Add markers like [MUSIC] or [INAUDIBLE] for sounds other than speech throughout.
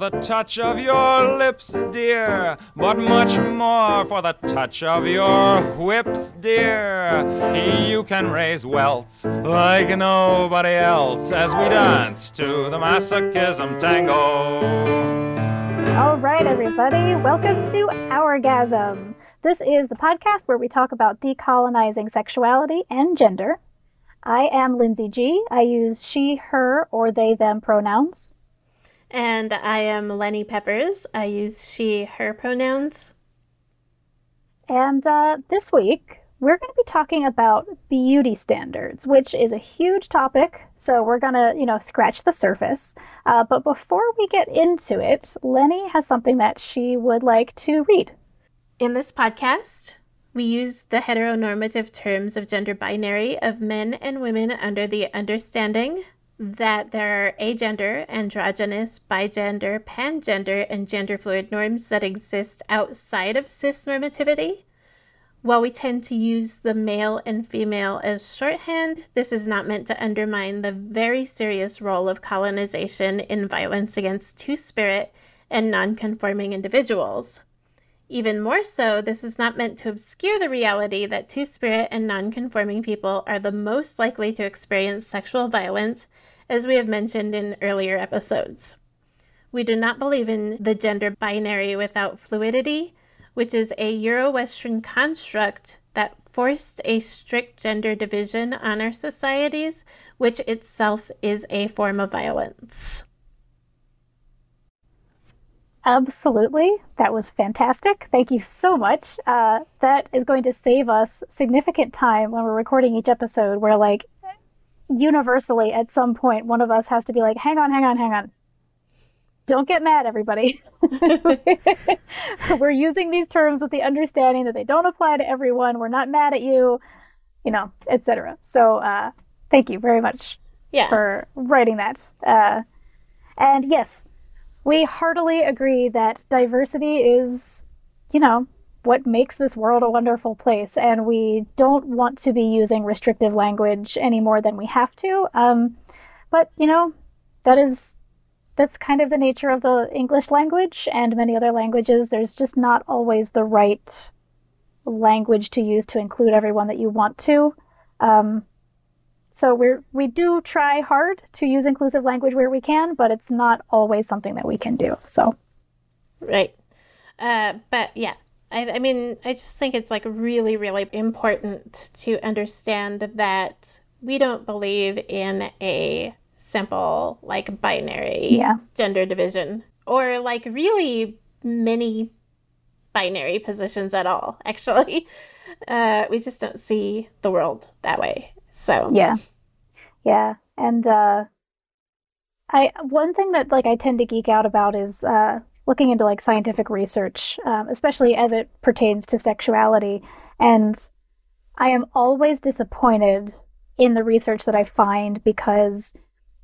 the touch of your lips, dear, but much more for the touch of your whips, dear. You can raise welts like nobody else as we dance to the masochism tango. All right, everybody, welcome to Hourgasm. This is the podcast where we talk about decolonizing sexuality and gender. I am Lynsey G. I use she, her, or they, them pronouns. And I am Lenny Peppers. I use she, her pronouns. And uh, this week, we're going to be talking about beauty standards, which is a huge topic. So we're going to, you know, scratch the surface. Uh, but before we get into it, Lenny has something that she would like to read. In this podcast, we use the heteronormative terms of gender binary of men and women under the understanding that there are agender, androgynous, bigender, pangender, and gender fluid norms that exist outside of cis normativity. While we tend to use the male and female as shorthand, this is not meant to undermine the very serious role of colonization in violence against two spirit and non conforming individuals. Even more so, this is not meant to obscure the reality that two spirit and non conforming people are the most likely to experience sexual violence as we have mentioned in earlier episodes. We do not believe in the gender binary without fluidity, which is a Euro Western construct that forced a strict gender division on our societies, which itself is a form of violence. Absolutely. That was fantastic. Thank you so much. Uh, that is going to save us significant time when we're recording each episode where, like, universally at some point one of us has to be like hang on hang on hang on. Don't get mad everybody. [LAUGHS] We're using these terms with the understanding that they don't apply to everyone. We're not mad at you you know etc so uh, thank you very much yeah. for writing that. Uh, and yes we heartily agree that diversity is you know what makes this world a wonderful place, and we don't want to be using restrictive language any more than we have to. Um, but you know, that is that's kind of the nature of the English language and many other languages. There's just not always the right language to use to include everyone that you want to. Um, so we're we do try hard to use inclusive language where we can, but it's not always something that we can do. So, right. Uh, but yeah, I, I mean, I just think it's like really, really important to understand that we don't believe in a simple, like binary yeah. gender division or like really many binary positions at all, [LAUGHS] actually. Uh, we just don't see the world that way. So, yeah. Yeah. And, uh, I, one thing that like I tend to geek out about is, uh, looking into like scientific research, um, especially as it pertains to sexuality. And I am always disappointed in the research that I find because,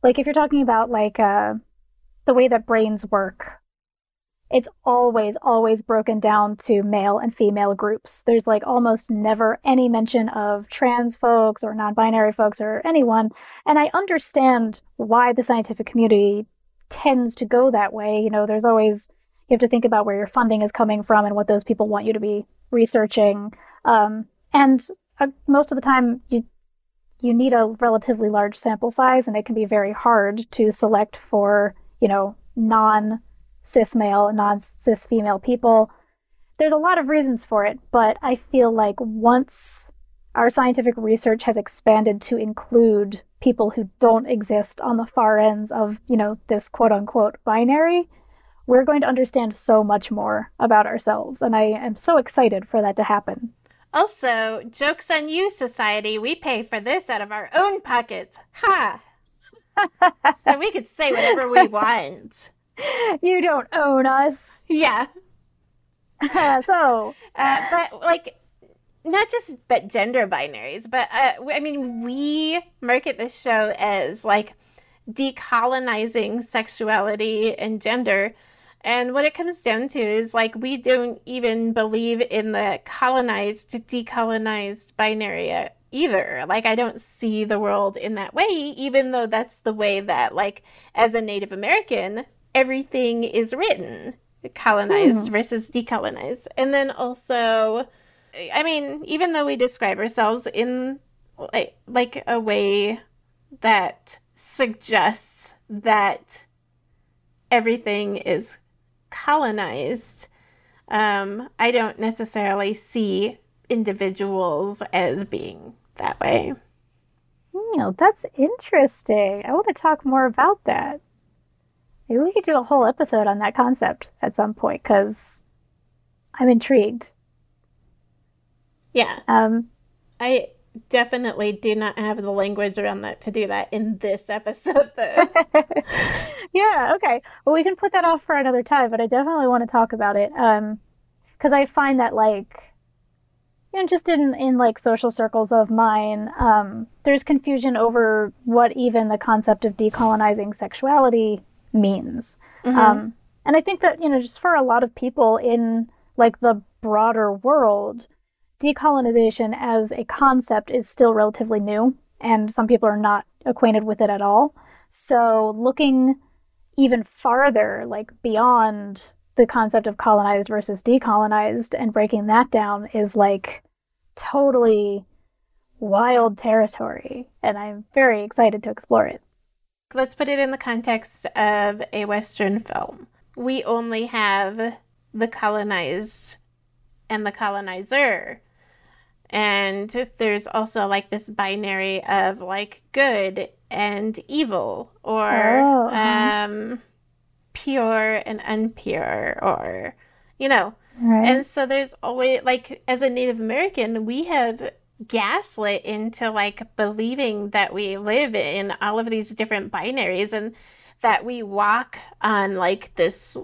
like, if you're talking about like uh, the way that brains work, it's always, always broken down to male and female groups. There's like almost never any mention of trans folks or non binary folks or anyone. And I understand why the scientific community tends to go that way. You know, there's always you have to think about where your funding is coming from and what those people want you to be researching. Um, and uh, most of the time, you you need a relatively large sample size, and it can be very hard to select for you know non cis male, non cis female people. There's a lot of reasons for it, but I feel like once our scientific research has expanded to include people who don't exist on the far ends of, you know, this quote unquote binary, we're going to understand so much more about ourselves. And I am so excited for that to happen. Also, joke's on you, society. We pay for this out of our own pockets. Ha! [LAUGHS] so we could say whatever we want. You don't own us. Yeah. [LAUGHS] so, uh, but like, not just but gender binaries, but uh, I mean, we market this show as like decolonizing sexuality and gender and what it comes down to is like we don't even believe in the colonized to decolonized binary either. Like I don't see the world in that way, even though that's the way that like as a Native American everything is written colonized hmm. versus decolonized. And then also, I mean, even though we describe ourselves in like, like a way that suggests that everything is colonized, um, I don't necessarily see individuals as being that way. You that's interesting. I want to talk more about that. Maybe we could do a whole episode on that concept at some point because I'm intrigued. Yeah. Um, I definitely do not have the language around that to do that in this episode, though. [LAUGHS] yeah. Okay. Well, we can put that off for another time, but I definitely want to talk about it. Um, because I find that like you know, just in in like social circles of mine, um, there's confusion over what even the concept of decolonizing sexuality means. Mm-hmm. Um, and I think that, you know, just for a lot of people in like the broader world, decolonization as a concept is still relatively new, and some people are not acquainted with it at all. So looking even farther, like beyond the concept of colonized versus decolonized and breaking that down is like totally wild territory. And I'm very excited to explore it. Let's put it in the context of a Western film. We only have the colonized and the colonizer. And there's also like this binary of like good and evil or oh, uh-huh. um, pure and unpure or, you know. Right. And so there's always like as a Native American, we have gaslit into like believing that we live in all of these different binaries and that we walk on like this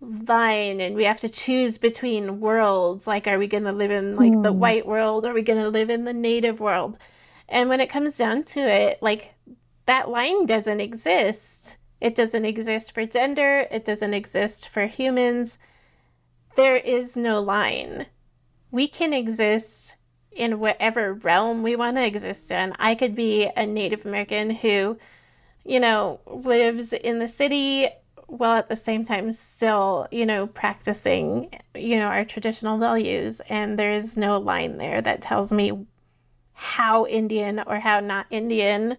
line and we have to choose between worlds like are we going to live in like mm. the hmm. white world or are we going to live in the native world and when it comes down to it like that line doesn't exist it doesn't exist for gender it doesn't exist for humans there is no line we can exist in whatever realm we want to exist in. I could be a Native American who, you know, lives in the city while at the same time still, you know, practicing, you know, our traditional values. And there is no line there that tells me how Indian or how not Indian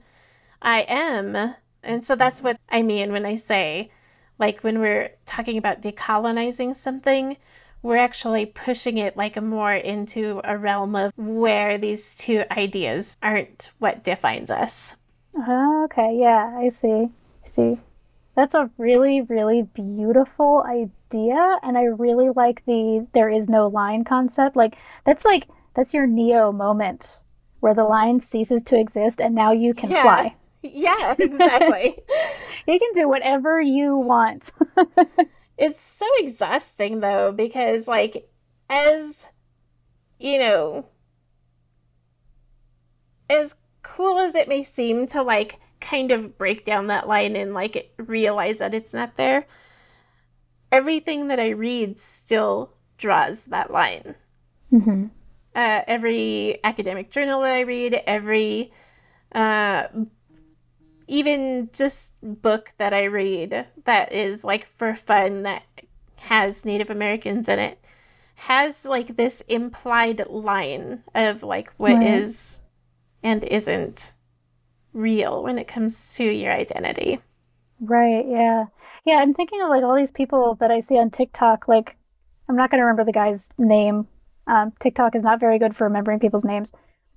I am. And so that's what I mean when I say, like, when we're talking about decolonizing something, we're actually pushing it like more into a realm of where these two ideas aren't what defines us. Uh, okay, yeah, I see. I see. That's a really, really beautiful idea, and I really like the there is no line concept. Like that's like that's your Neo moment where the line ceases to exist and now you can yeah. fly. [LAUGHS] Yeah, exactly. [LAUGHS] you can do whatever you want. [LAUGHS] It's so exhausting though because like as you know as cool as it may seem to like kind of break down that line and like realize that it's not there everything that i read still draws that line mm-hmm. uh, every academic journal that i read every uh, even just book that I read that is like for fun that has Native Americans in it has like this implied line of like what right. is and isn't real when it comes to your identity. Right, yeah. Yeah, I'm thinking of like all these people that I see on TikTok. Like, I'm not going to remember the guy's name. Um, TikTok is not very good for remembering people's names.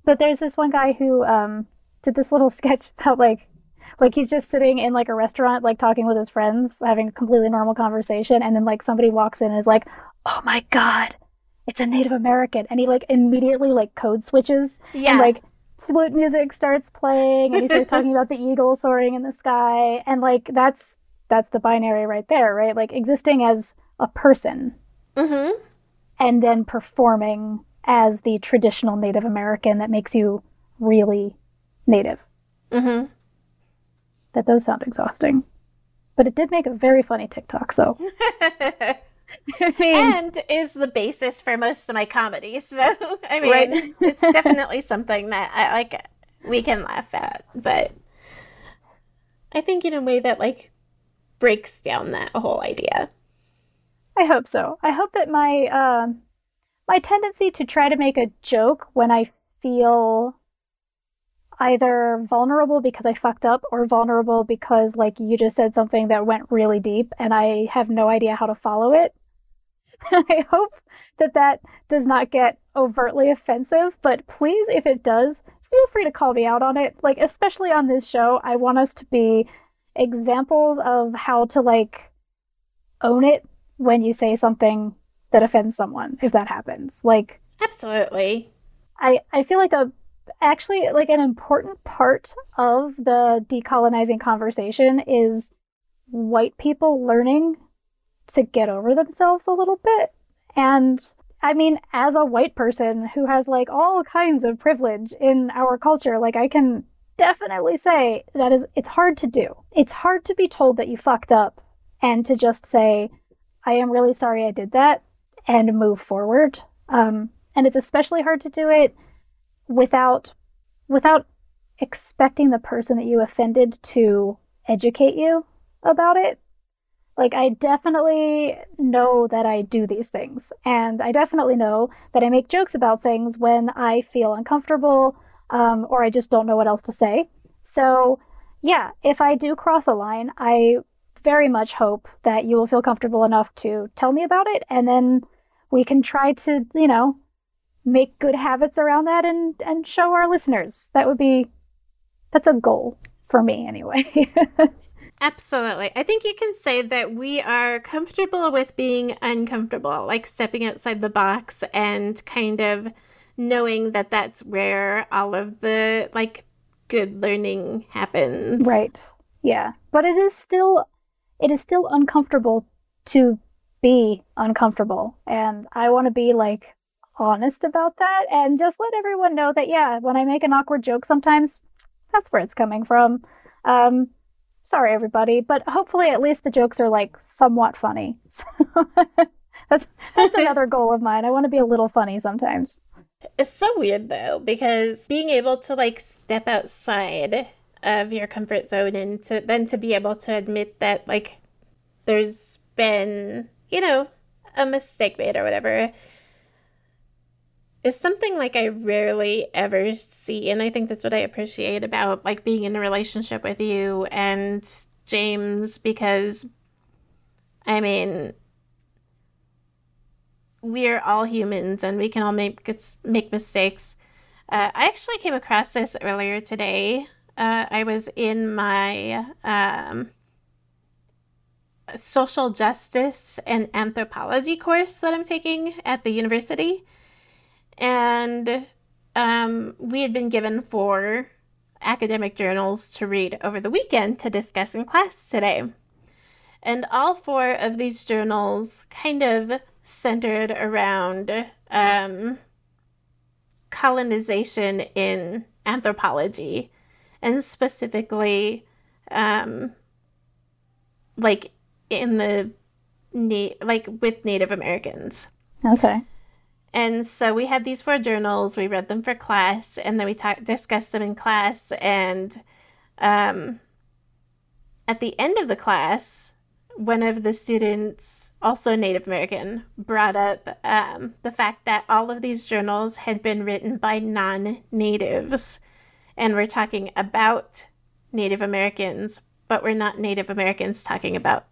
But there's this one guy who um, did this [LAUGHS] little sketch about like like he's just sitting in like a restaurant, like talking with his friends, having a completely normal conversation, and then like somebody walks in and is like, "Oh my god, it's a Native American," and he like immediately like code switches yeah. and like flute music starts playing, and he starts talking about the eagle soaring in the sky, and like that's that's the binary right there, right? Like existing as a person, mm-hmm. and then performing as the traditional Native American that makes you really native. Mm-hmm. That does sound exhausting. But it did make a very funny TikTok, so. [LAUGHS] [LAUGHS] I mean, and is the basis for most of my comedy. [LAUGHS] So, I mean, right? it's [LAUGHS] definitely something that I like, we can laugh at. But I think in a way that, like, breaks down that whole idea. I hope so. I hope that my um my tendency to try to make a joke when I feel either vulnerable because I fucked up or vulnerable because like you just said something that went really deep and I have no idea how to follow it. [LAUGHS] I hope that that does not get overtly offensive, but please if it does, feel free to call me out on it. Like especially on this show, I want us to be examples of how to like own it when you say something that offends someone if that happens. Like Absolutely. I I feel like a actually like an important part of the decolonizing conversation is white people learning to get over themselves a little bit. And I mean, as a white person who has like all kinds of privilege in our culture, like I can definitely say that is it's hard to do. It's hard to be told that you fucked up and to just say, I am really sorry I did that and move forward. Um, and it's especially hard to do it without without expecting the person that you offended to educate you about it. Like I definitely know that I do these things and I definitely know that I make jokes about things when I feel uncomfortable um, or I just don't know what else to say. So yeah, if I do cross a line, I very much hope that you will feel comfortable enough to tell me about it and then we can try to, you know, make good habits around that and and show our listeners. That would be that's a goal for me anyway. [LAUGHS] Absolutely. I think you can say that we are comfortable with being uncomfortable, like stepping outside the box and kind of knowing that that's where all of the like good learning happens. Right. Yeah. But it is still it is still uncomfortable to be uncomfortable and I want to be like honest about that and just let everyone know that yeah, when I make an awkward joke sometimes that's where it's coming from. Um sorry everybody, but hopefully at least the jokes are like somewhat funny. [LAUGHS] that's that's [LAUGHS] another goal of mine. I want to be a little funny sometimes. It's so weird though because being able to like step outside of your comfort zone and to then to be able to admit that like there's been, you know, a mistake made or whatever is something like I rarely ever see. And I think that's what I appreciate about like being in a relationship with you and James because I mean we're all humans and we can all make make mistakes. Uh, I actually came across this earlier today. Uh, I was in my um, social justice and anthropology course that I'm taking at the university and um, we had been given four academic journals to read over the weekend to discuss in class today. And all four of these journals kind of centered around um, colonization in anthropology, and specifically, um, like in the like with Native Americans. Okay. And so we had these four journals. We read them for class, and then we ta- discussed them in class. And um, at the end of the class, one of the students, also Native American, brought up um, the fact that all of these journals had been written by non natives. And we're talking about Native Americans, but we're not Native Americans talking about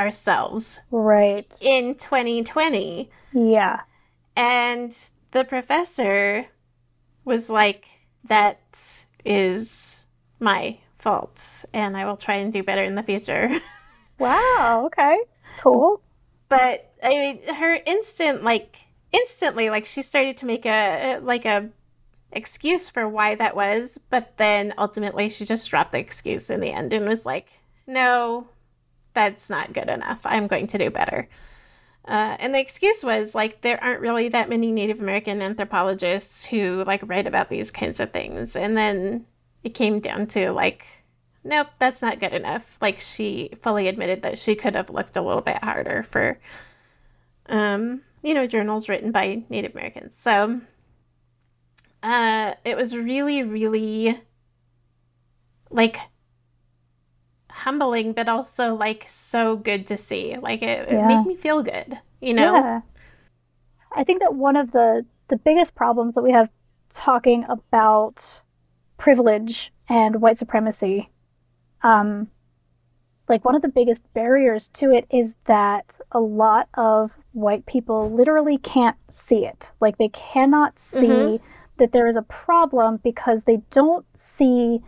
ourselves. Right. In 2020. Yeah. And the professor was like, That is my fault, and I will try and do better in the future. [LAUGHS] wow, okay. Cool. But I mean, her instant, like, instantly, like, she started to make a, like, a, excuse for why that was, but then ultimately she just dropped the excuse in the end and was like, no, that's not good enough. I'm going to do better. Uh, and the excuse was like there aren't really that many Native American anthropologists who like write about these kinds of things. And then it came down to like, nope, that's not good enough. Like she fully admitted that she could have looked a little bit harder for, um, you know, journals written by Native Americans. So uh, it was really, really like humbling, but also like so good to see. Like it, Yeah. it made me feel good, you know? Yeah. I think that one of the the biggest problems that we have talking about privilege and white supremacy, um, like one of the biggest barriers to it is that a lot of white people literally can't see it. Like they cannot see Mhm. that there is a problem because they don't see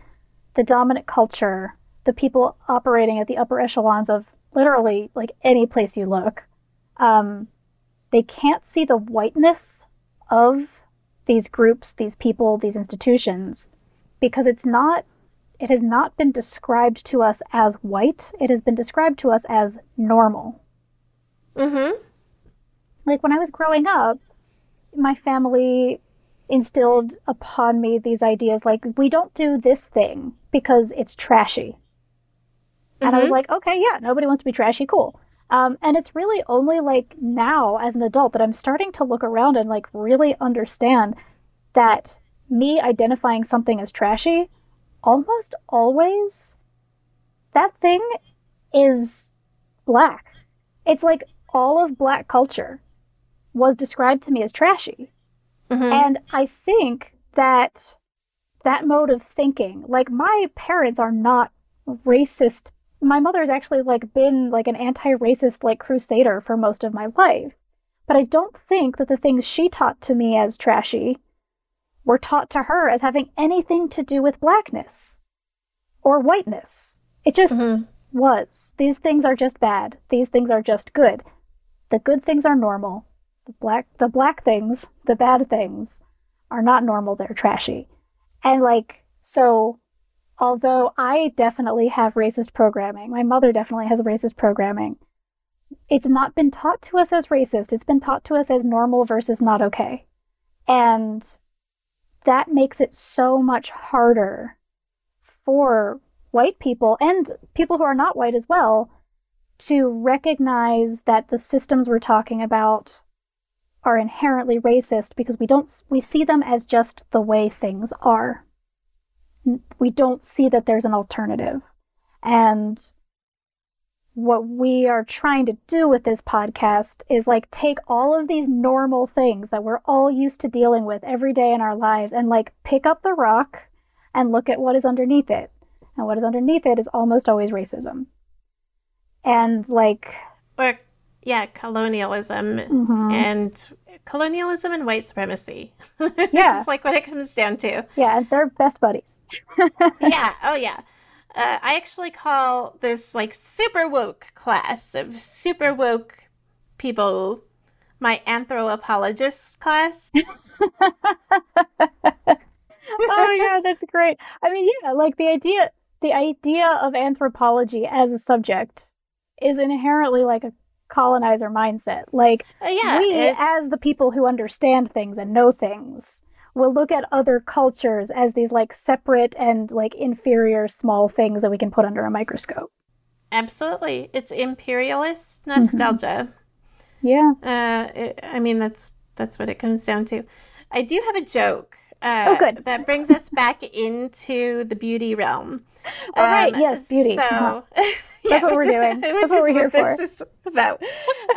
the dominant culture, the people operating at the upper echelons of literally like any place you look. Um, they can't see the whiteness of these groups, these people, these institutions, because it's not, it has not been described to us as white. It has been described to us as normal. Mm-hmm. Like when I was growing up, my family instilled upon me these ideas like, we don't do this thing because it's trashy. And I was Mhm. like, okay, yeah, nobody wants to be trashy, cool. Um, and it's really only like now as an adult that I'm starting to look around and like really understand that me identifying something as trashy, almost always, that thing is black. It's like all of black culture was described to me as trashy. Mhm. And I think that that mode of thinking, like my parents are not racist. My mother's actually like been like an anti-racist like crusader for most of my life. But I don't think that the things she taught to me as trashy were taught to her as having anything to do with blackness or whiteness. It just Mhm. was. These things are just bad. These things are just good. The good things are normal. The black the black things, the bad things are not normal, they're trashy. And like so although I definitely have racist programming, my mother definitely has racist programming. It's not been taught to us as racist. It's been taught to us as normal versus not okay. And that makes it so much harder for white people and people who are not white as well to recognize that the systems we're talking about are inherently racist because we don't we see them as just the way things are we don't see that there's an alternative. And what we are trying to do with this podcast is like take all of these normal things that we're all used to dealing with every day in our lives and like pick up the rock and look at what is underneath it. And what is underneath it is almost always racism. And like yeah, colonialism mhm. and colonialism and white supremacy. [LAUGHS] Yeah. it's like what it comes down to. yeah they're best buddies [LAUGHS] yeah. Oh, yeah. Uh, I actually call this like super woke class of super woke people my anthropologist class. [LAUGHS] oh yeah, that's great. I mean, yeah, like the idea the idea of anthropology as a subject is inherently like a colonizer mindset. Like Uh, yeah. we it's- as the people who understand things and know things will look at other cultures as these like separate and like inferior small things that we can put under a microscope. absolutely. It's imperialist Mm-hmm. nostalgia. Yeah. Uh, it, I mean, that's that's what it comes down to. I do have a joke. Uh, Oh, good. That brings us back into the beauty realm. All right, yes, beauty. So Uh-huh. [LAUGHS] yeah, what we're doing. That's what we're here for. This is about.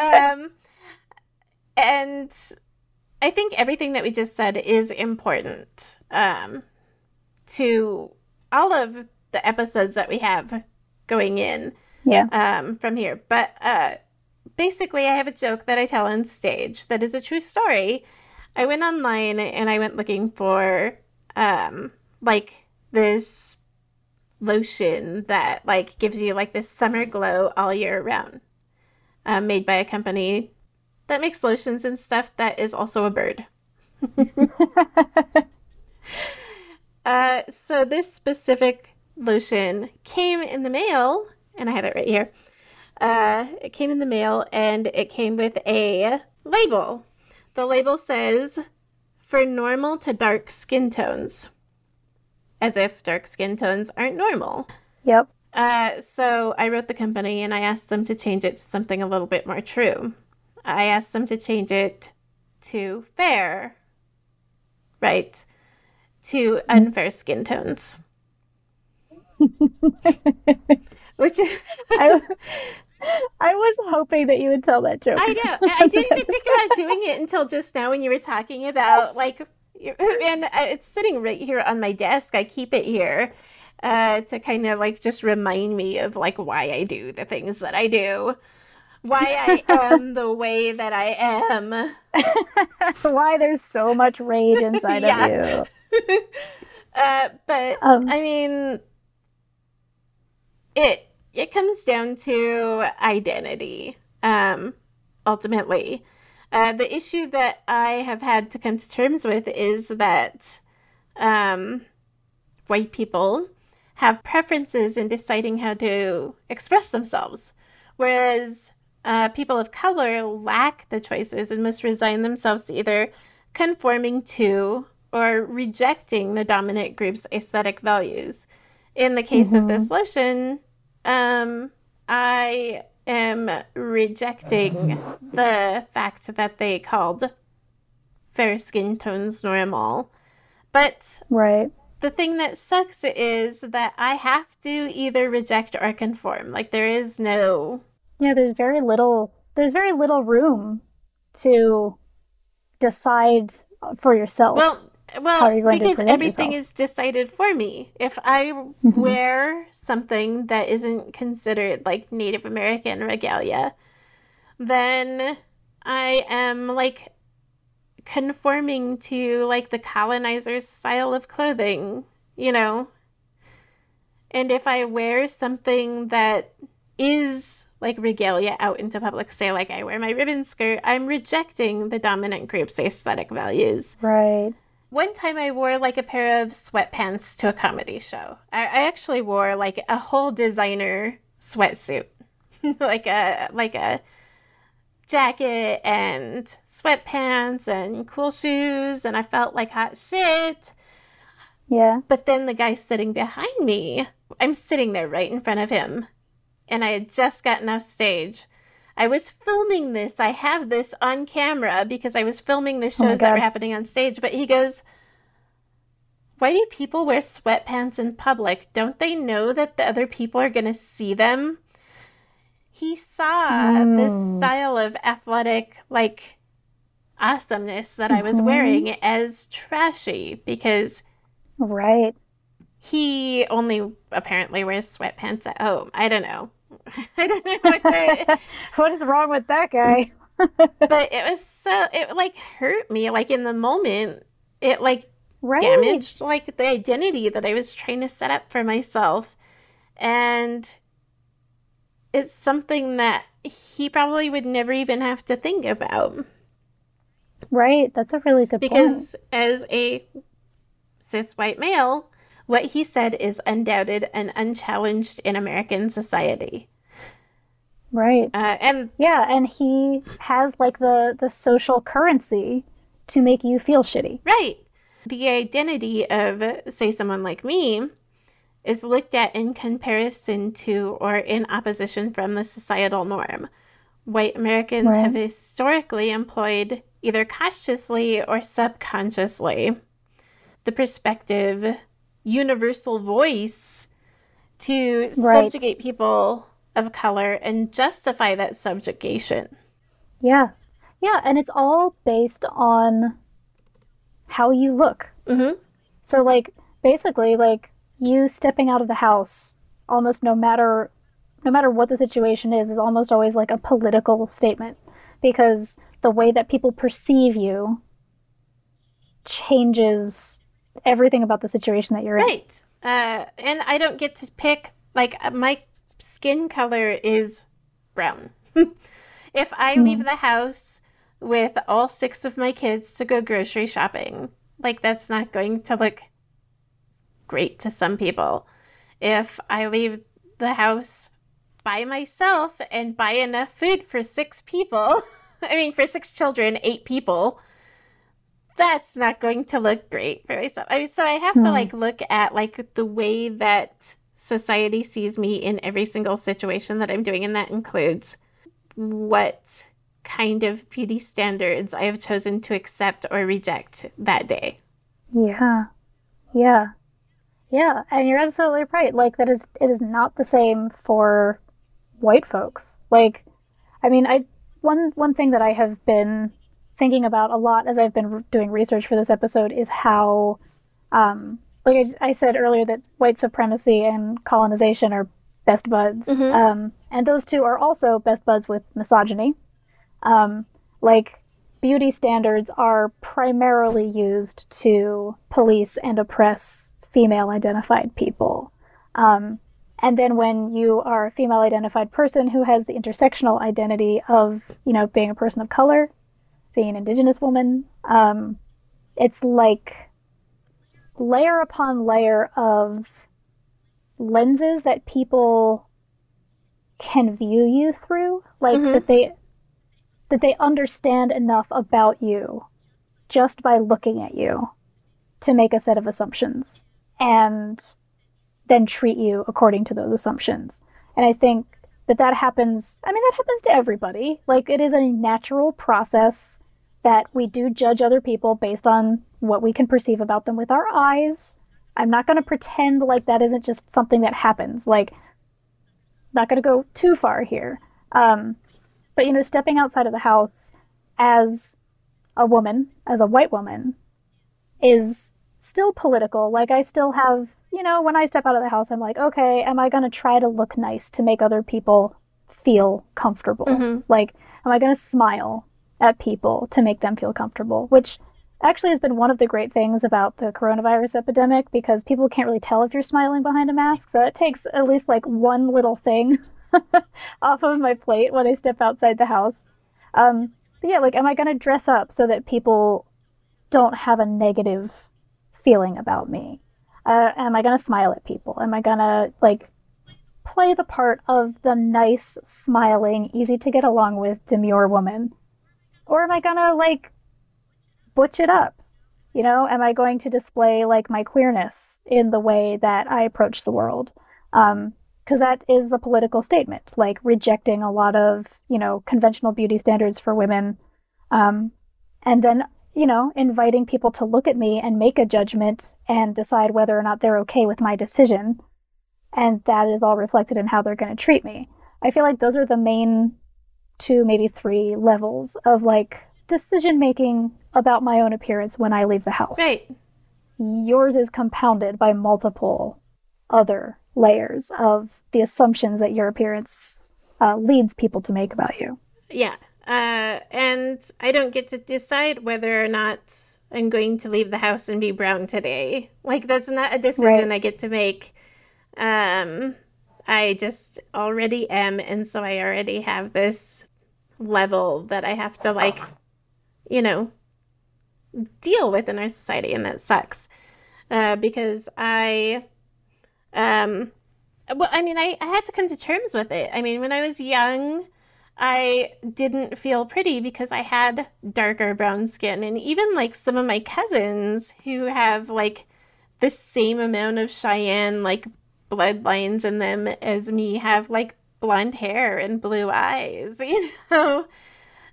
um, and I think everything that we just said is important um, to all of the episodes that we have going in Yeah. um, from here. But uh, basically, I have a joke that I tell on stage that is a true story. I went online and I went looking for um, like this lotion that like gives you like this summer glow all year round, uh, made by a company that makes lotions and stuff that is also a bird. [LAUGHS] Uh, so this specific lotion came in the mail, and I have it right here. Uh, it came in the mail, and it came with a label. The label says, "For normal to dark skin tones," as if dark skin tones aren't normal. Yep. Uh, so I wrote the company and I asked them to change it to something a little bit more true. I asked them to change it to fair, right? To unfair skin tones. [LAUGHS] which I, I was hoping that you would tell that joke. I know. I [LAUGHS] didn't even think about doing it until just now when you were talking about like, and uh, it's sitting right here on my desk. I keep it here uh, to kind of like just remind me of like why I do the things that I do, why I am the way that I am, [LAUGHS] why there's so much rage inside [LAUGHS] Yeah. of you. [LAUGHS] uh, but Um, I mean, it it comes down to identity. Um, ultimately, uh, the issue that I have had to come to terms with is that um, white people have preferences in deciding how to express themselves, whereas uh, people of color lack the choices and must resign themselves to either conforming to or rejecting the dominant group's aesthetic values. In the case of this lotion, um, I am rejecting the fact that they called fair skin tones normal. But Right. the thing that sucks is that I have to either reject or conform. Like there is no Yeah, there's very little there's very little room to decide for yourself. well well How are you going because everything yourself? is decided for me. If I Mm-hmm. wear something that isn't considered like Native American regalia, then I am like conforming to like the colonizer's style of clothing, you know. And if I wear something that is like regalia out into public, say like I wear my ribbon skirt, I'm rejecting the dominant group's aesthetic values. right. One time I wore like a pair of sweatpants to a comedy show. I, I actually wore like a whole designer sweatsuit. [LAUGHS] like a like a jacket and sweatpants and cool shoes and I felt like hot shit. Yeah. But then the guy sitting behind me, I'm sitting there right in front of him, and I had just gotten off stage. I was filming this. I have this on camera because I was filming the Oh shows that were happening on stage. But he goes, Why do people wear sweatpants in public? Don't they know that the other people are going to see them? He saw this Mm. style of athletic, like, awesomeness that I was Mhm. wearing as trashy because Right. he only apparently wears sweatpants at home. I don't know. [LAUGHS] I don't know what the, [LAUGHS] what is wrong with that guy? [LAUGHS] but it was so it like hurt me like in the moment. It like Right. damaged like the identity that I was trying to set up for myself. And it's something that he probably would never even have to think about Right. That's a really good point. because as a cis white male, what he said is undoubted and unchallenged in American society. Right. Uh, and Yeah, and he has like the the social currency to make you feel shitty. right, the identity of, say, someone like me is looked at in comparison to or in opposition from the societal norm. White Americans Right. have historically employed, either consciously or subconsciously, the perspective, universal voice to Right. subjugate people of color and justify that subjugation. Yeah. Yeah, and it's all based on how you look. hmm So like basically like you stepping out of the house almost no matter no matter what the situation is is almost always like a political statement because the way that people perceive you changes everything about the situation that you're in. Right. Uh, and I don't get to pick, like, uh, my skin color is brown. [LAUGHS] if I leave the house with all six of my kids to go grocery shopping, like, that's not going to look great to some people. If I leave the house by myself and buy enough food for six people, [LAUGHS] I mean, for six children, eight people, that's not going to look great for myself. I mean, so I have to Hmm. like look at like the way that society sees me in every single situation that I'm doing, and that includes what kind of beauty standards I have chosen to accept or reject that day. Yeah. Yeah. Yeah, and you're absolutely right. Like that is it is not the same for white folks. Like I mean, I one one thing that I have been thinking about a lot as I've been doing research for this episode is how um like I, I said earlier that white supremacy and colonization are best buds. Mhm. Um and those two are also best buds with misogyny. Um like beauty standards are primarily used to police and oppress female identified people. Um, and then when you are a female identified person who has the intersectional identity of, you know, being a person of color, being an indigenous woman, um, it's like layer upon layer of lenses that people can view you through, like Mhm. that they that they understand enough about you just by looking at you to make a set of assumptions and then treat you according to those assumptions. And I think that that happens, I mean, that happens to everybody. Like, it is a natural process that we do judge other people based on what we can perceive about them with our eyes. I'm not going to pretend like that isn't just something that happens. Like, not going to go too far here. Um, but, you know, stepping outside of the house as a woman, as a white woman, is still political. Like, I still have, you know, when I step out of the house, I'm like, okay, am I going to try to look nice to make other people feel comfortable? Mhm. Like, am I going to smile at people to make them feel comfortable? Which actually has been one of the great things about the coronavirus epidemic because people can't really tell if you're smiling behind a mask. So it takes at least like one little thing [LAUGHS] off of my plate when I step outside the house. Um, but yeah, like, am I going to dress up so that people don't have a negative feeling about me? Uh, am I going to smile at people? Am I going to, like, play the part of the nice, smiling, easy to get along with, demure woman? Or am I to, like, butch it up? You know, am I going to display, like, my queerness in the way that I approach the world? Um, because that is a political statement, like rejecting a lot of, you know, conventional beauty standards for women. Um, and then, you know, inviting people to look at me and make a judgment and decide whether or not they're okay with my decision. And that is all reflected in how they're going to treat me. I feel like those are the main two, maybe three levels of like decision making about my own appearance when I leave the house Right. yours is compounded by multiple other layers of the assumptions that your appearance uh, leads people to make about you. Yeah. Uh, and I don't get to decide whether or not I'm going to leave the house and be brown today. Like that's not a decision Right. I get to make. Um, I just already am, and so I already have this level that I have to like, you know, deal with in our society, and that sucks. Uh, because I, um, well, I mean, I, I had to come to terms with it. I mean, when I was young, I didn't feel pretty because I had darker brown skin. And even like some of my cousins who have like the same amount of Cheyenne like bloodlines in them as me have like blonde hair and blue eyes, [LAUGHS] you know?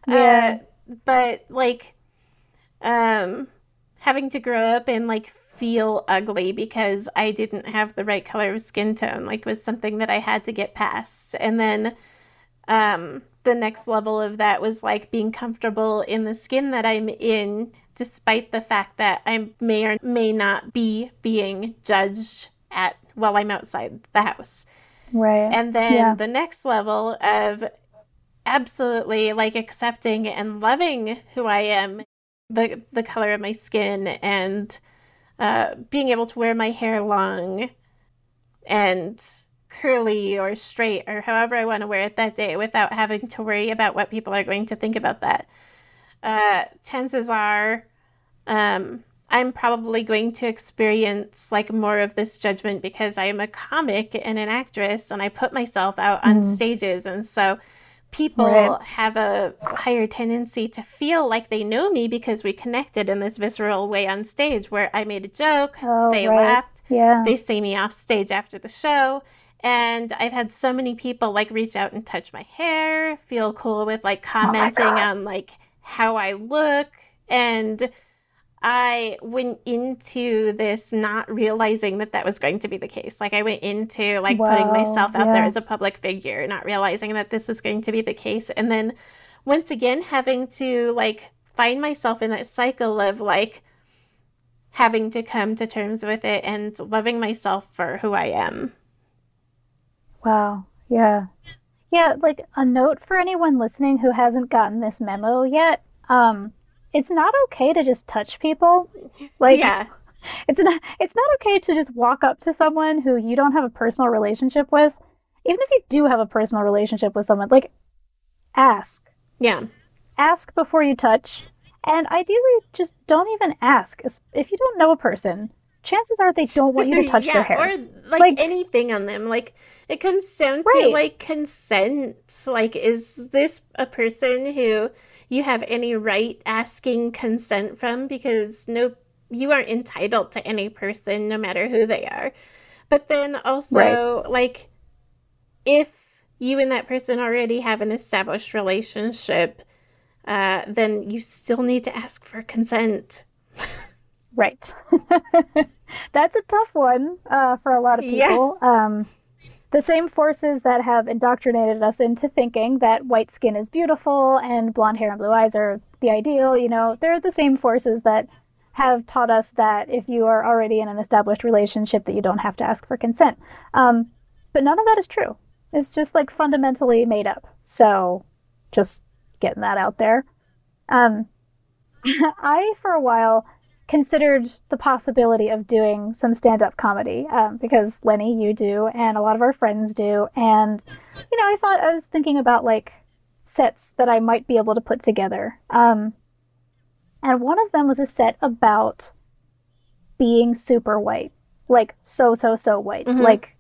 Yeah. Uh, but like, um, having to grow up and like feel ugly because I didn't have the right color of skin tone, like was something that I had to get past. And then um the next level of that was like being comfortable in the skin that I'm in despite the fact that I may or may not be being judged at while I'm outside the house. Right. And then Yeah. the next level of absolutely like accepting and loving who I am, the the color of my skin and uh, being able to wear my hair long and curly or straight or however I want to wear it that day without having to worry about what people are going to think about that. Uh, chances are um, I'm probably going to experience like more of this judgment because I am a comic and an actress and I put myself out on Mhm. stages. And so people Right. have a higher tendency to feel like they know me because we connected in this visceral way on stage where I made a joke, Oh, they right. laughed, yeah. they see me off stage after the show. And I've had so many people like reach out and touch my hair, feel cool with like commenting God. on like how I look. And I went into this not realizing that that was going to be the case. Like I went into like putting myself out there as a public figure, not realizing that this was going to be the case. And then once again having to like find myself in that cycle of like having to come to terms with it and loving myself for who I am. Wow. Yeah. Yeah, like a note for anyone listening who hasn't gotten this memo yet. Um, it's not okay to just touch people. Like yeah. it's not it's not okay to just walk up to someone who you don't have a personal relationship with. Even if you do have a personal relationship with someone, like ask. Yeah. Ask before you touch. And ideally just don't even ask. If you don't know a person, chances are they don't want you to [LAUGHS] touch yeah, their hair. or like, Like- anything on them. Like it comes down to like consent. Like, is this a person who you have any right asking consent from? Because no, you aren't entitled to any person, no matter who they are. But then also, like, if you and that person already have an established relationship, uh, then you still need to ask for consent. Right. [LAUGHS] That's a tough one uh, for a lot of Yeah. people. Um, the same forces that have indoctrinated us into thinking that white skin is beautiful and blonde hair and blue eyes are the ideal, you know, they're the same forces that have taught us that if you are already in an established relationship that you don't have to ask for consent. Um, but none of that is true. It's just like fundamentally made up. So just getting that out there. Um, [LAUGHS] I, for a while, considered the possibility of doing some stand up comedy um, because Lenny, you do, and a lot of our friends do. And, you know, I thought I was thinking about like sets that I might be able to put together. Um, and one of them was a set about being super white, like so, so, so white. Mhm. Like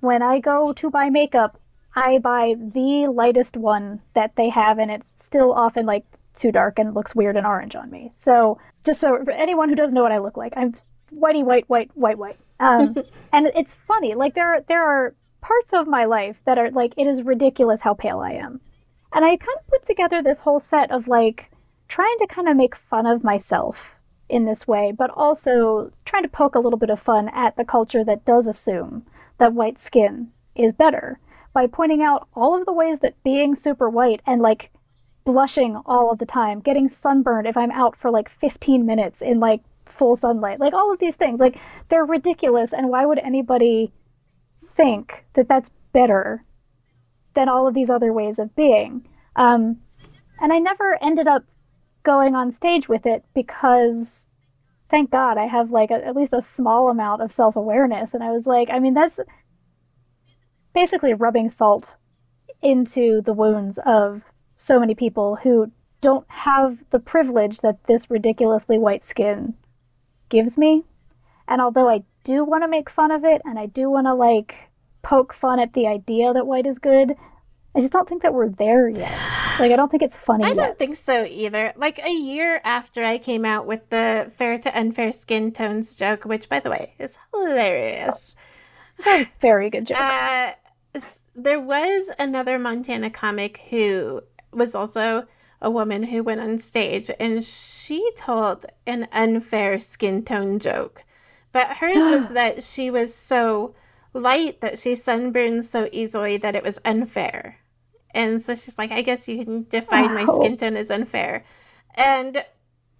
when I go to buy makeup, I buy the lightest one that they have, and it's still often like too dark and looks weird and orange on me. So just so for anyone who doesn't know what I look like, I'm whitey white, white, white, white. Um, [LAUGHS] and it's funny, like there are, there are parts of my life that are like it is ridiculous how pale I am, and I kind of put together this whole set of like trying to kind of make fun of myself in this way, but also trying to poke a little bit of fun at the culture that does assume that white skin is better by pointing out all of the ways that being super white and like blushing all of the time, getting sunburned if I'm out for like 15 minutes in like full sunlight, like all of these things, like they're ridiculous. And why would anybody think that that's better than all of these other ways of being? Um, and I never ended up going on stage with it because thank God I have like a, at least a small amount of self awareness. And I was like, I mean, that's basically rubbing salt into the wounds of so many people who don't have the privilege that this ridiculously white skin gives me. And although I do want to make fun of it and I do want to like poke fun at the idea that white is good, I just don't think that we're there yet. Like, I don't think it's funny I yet. don't think so either. Like a year after I came out with the fair to unfair skin tones joke, which by the way is hilarious. Very, very good joke. Uh, there was another Montana comic who was also a woman who went on stage and she told an unfair skin tone joke. But hers was [SIGHS] that she was so light that she sunburned so easily that it was unfair. And so she's like, I guess you can define my skin tone as unfair. And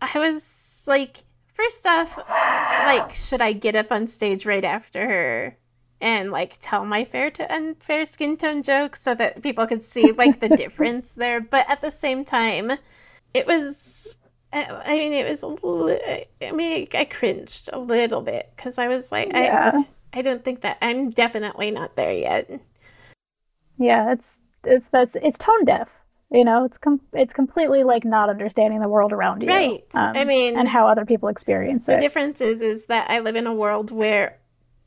I was like, first off, like, should I get up on stage right after her and like tell my fair to unfair skin tone jokes so that people could see like the [LAUGHS] difference there? But at the same time, it was. I mean, it was. Li- I mean, I cringed a little bit because I was like, Yeah. I, I don't think that I'm definitely not there yet. Yeah, it's it's that's it's tone deaf. You know, it's com- it's completely like not understanding the world around you. Right. I um, mean- and how other people experience The it. The difference is is that I live in a world where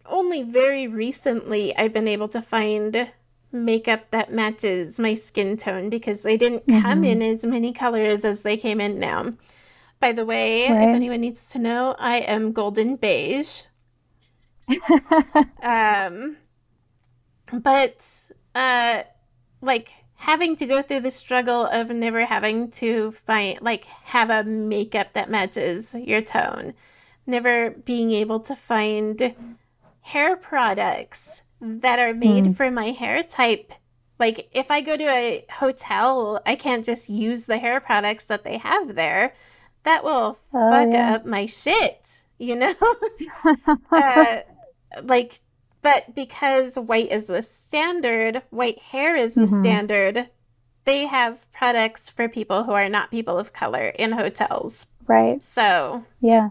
only very recently I've been able to find makeup that matches my skin tone because they didn't come Mhm. in as many colors as they came in now. By the way, if anyone needs to know, I am golden beige. [LAUGHS] Um but uh like having to go through the struggle of never having to find like have a makeup that matches your tone never being able to find hair products that are made mm. for my hair type like if i go to a hotel i can't just use the hair products that they have there that will oh, fuck yeah. up my shit you know [LAUGHS] uh, like but because white is the standard, white hair is the mm-hmm. standard, they have products for people who are not people of color in hotels. Right. So, yeah.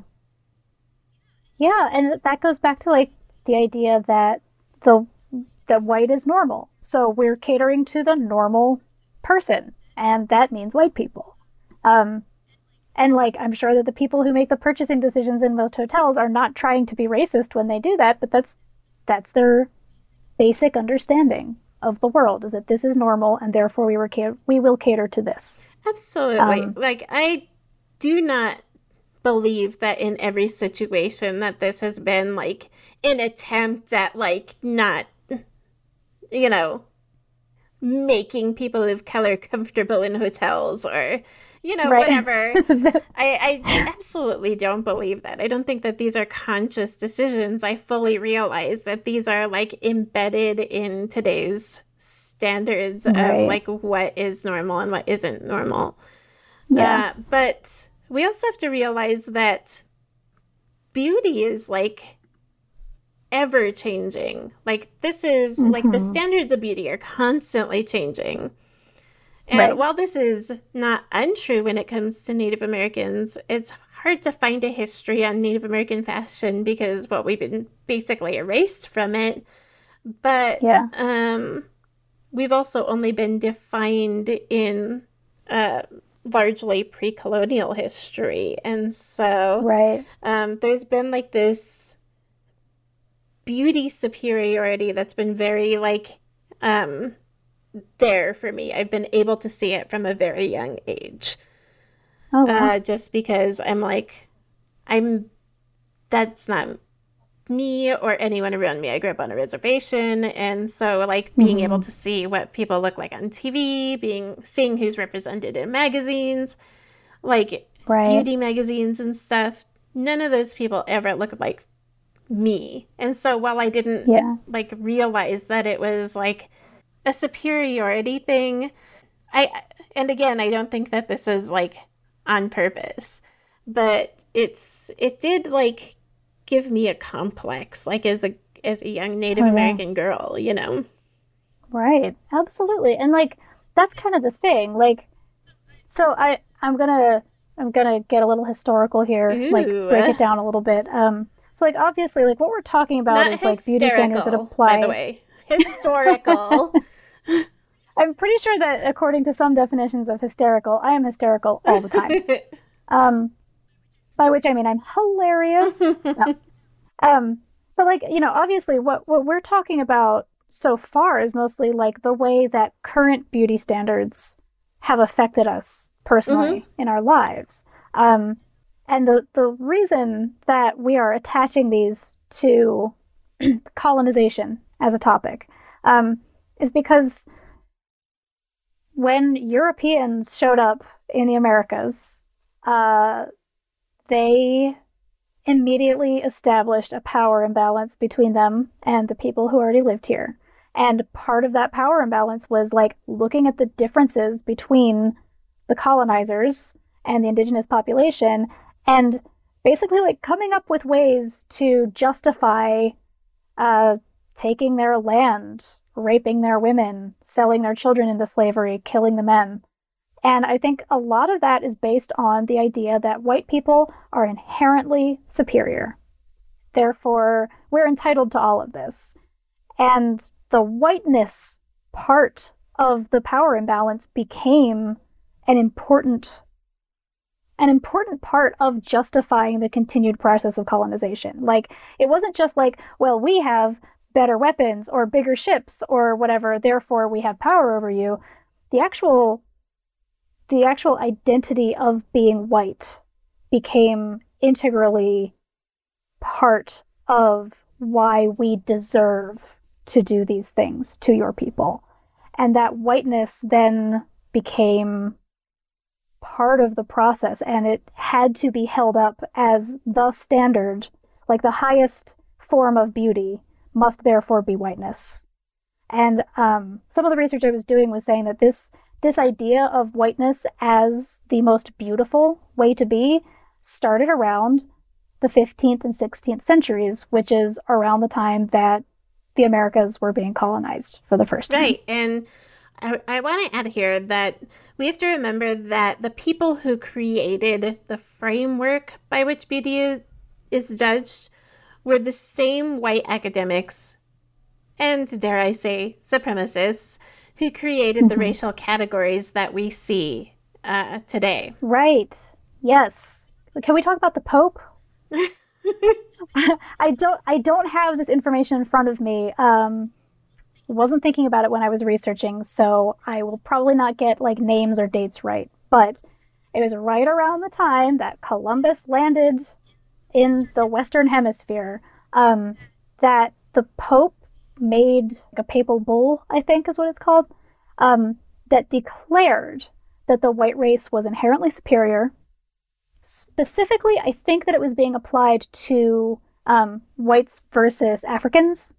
Yeah, and that goes back to like the idea that the that white is normal. So we're catering to the normal person, and that means white people. Um, and like I'm sure that the people who make the purchasing decisions in most hotels are not trying to be racist when they do that, but that's that's their basic understanding of the world is that this is normal and therefore we were we will cater to this. Absolutely. Um, like I do not believe that in every situation that this has been like an attempt at like not you know making people of color [LAUGHS] comfortable in hotels or you know, right. whatever. [LAUGHS] I, I absolutely don't believe that. I don't think that these are conscious decisions. I fully realize that these are like embedded in today's standards right. of like what is normal and what isn't normal. Yeah. Uh, but we also have to realize that beauty is like ever changing. Like this is mm-hmm. like the mm-hmm. standards of beauty are constantly changing. And right. while this is not untrue when it comes to Native Americans, it's hard to find a history on Native American fashion because well we've been basically erased from it. But yeah. um we've also only been defined in uh largely pre-colonial history and so right um there's been like this beauty superiority that's been very like um there for me. I've been able to see it from a very young age. Oh, wow. uh, just because I'm like, I'm, that's not me or anyone around me. I grew up on a reservation, and so like being mm-hmm. able to see what people look like on TV, being seeing who's represented in magazines, like right. beauty magazines and stuff. None of those people ever looked like me, and so while I didn't yeah. like realize that it was like a superiority thing. I and again, I don't think that this is like on purpose, but it's it did like give me a complex like as a as a young Native oh, American girl, you know. Right. Absolutely. And like that's kind of the thing. Like so I I'm going to I'm going to get a little historical here, Ooh. like break it down a little bit. Um so like obviously like what we're talking about Not is like beauty standards that apply by the way. Historical. [LAUGHS] I'm pretty sure that according to some definitions of hysterical, I am hysterical all the time. [LAUGHS] um, by which I mean I'm hilarious. [LAUGHS] no. Um, but like you know, obviously, what what we're talking about so far is mostly like the way that current beauty standards have affected us personally mm-hmm. in our lives. Um, and the the reason that we are attaching these to [CLEARS THROAT] colonization as a topic um, is because when Europeans showed up in the Americas, uh, they immediately established a power imbalance between them and the people who already lived here. And part of that power imbalance was like looking at the differences between the colonizers and the indigenous population and basically like coming up with ways to justify uh, taking their land raping their women, selling their children into slavery, killing the men. And I think a lot of that is based on the idea that white people are inherently superior. Therefore, we're entitled to all of this. And the whiteness part of the power imbalance became an important an important part of justifying the continued process of colonization. Like it wasn't just like, well, we have better weapons or bigger ships or whatever, therefore we have power over you. The actual the actual identity of being white became integrally part of why we deserve to do these things to your people. and that whiteness then became part of the process and it had to be held up as the standard, like the highest form of beauty must therefore be whiteness. And um, some of the research I was doing was saying that this this idea of whiteness as the most beautiful way to be started around the 15th and 16th centuries, which is around the time that the Americas were being colonized for the first time. Right. And I, I want to add here that we have to remember that the people who created the framework by which beauty is, is judged were the same white academics and, dare I say, supremacists who created mm-hmm. the racial categories that we see uh, today. Right. Yes. Can we talk about the Pope? [LAUGHS] I don't. I don't have this information in front of me. Um, wasn't thinking about it when I was researching, so I will probably not get like names or dates right. But it was right around the time that Columbus landed in the Western Hemisphere um, that the Pope made like a papal bull, I think is what it's called, um, that declared that the white race was inherently superior. Specifically, I think that it was being applied to um, whites versus Africans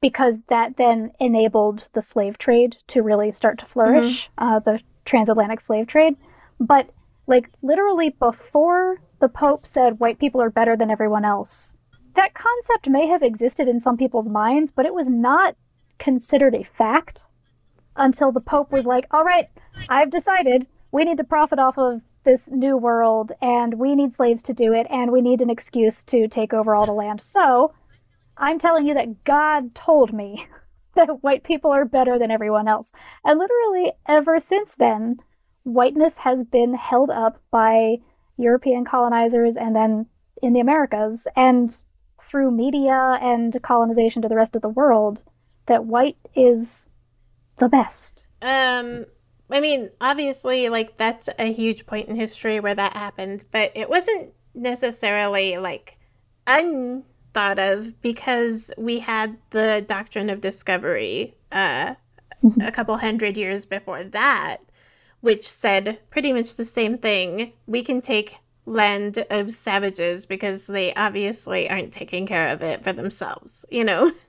because that then enabled the slave trade to really start to flourish, mm-hmm. uh, the transatlantic slave trade. But like literally before the Pope said white people are better than everyone else, that concept may have existed in some people's minds, but it was not considered a fact until the Pope was like, all right, I've decided we need to profit off of this new world and we need slaves to do it and we need an excuse to take over all the land. So I'm telling you that God told me [LAUGHS] that white people are better than everyone else. And literally ever since then, whiteness has been held up by European colonizers and then in the Americas and through media and colonization to the rest of the world that white is the best. Um I mean, obviously, like that's a huge point in history where that happened, but it wasn't necessarily like unthought of because we had the doctrine of discovery uh, [LAUGHS] a couple hundred years before that, which said pretty much the same thing. We can take land of savages because they obviously aren't taking care of it for themselves, you know? [LAUGHS]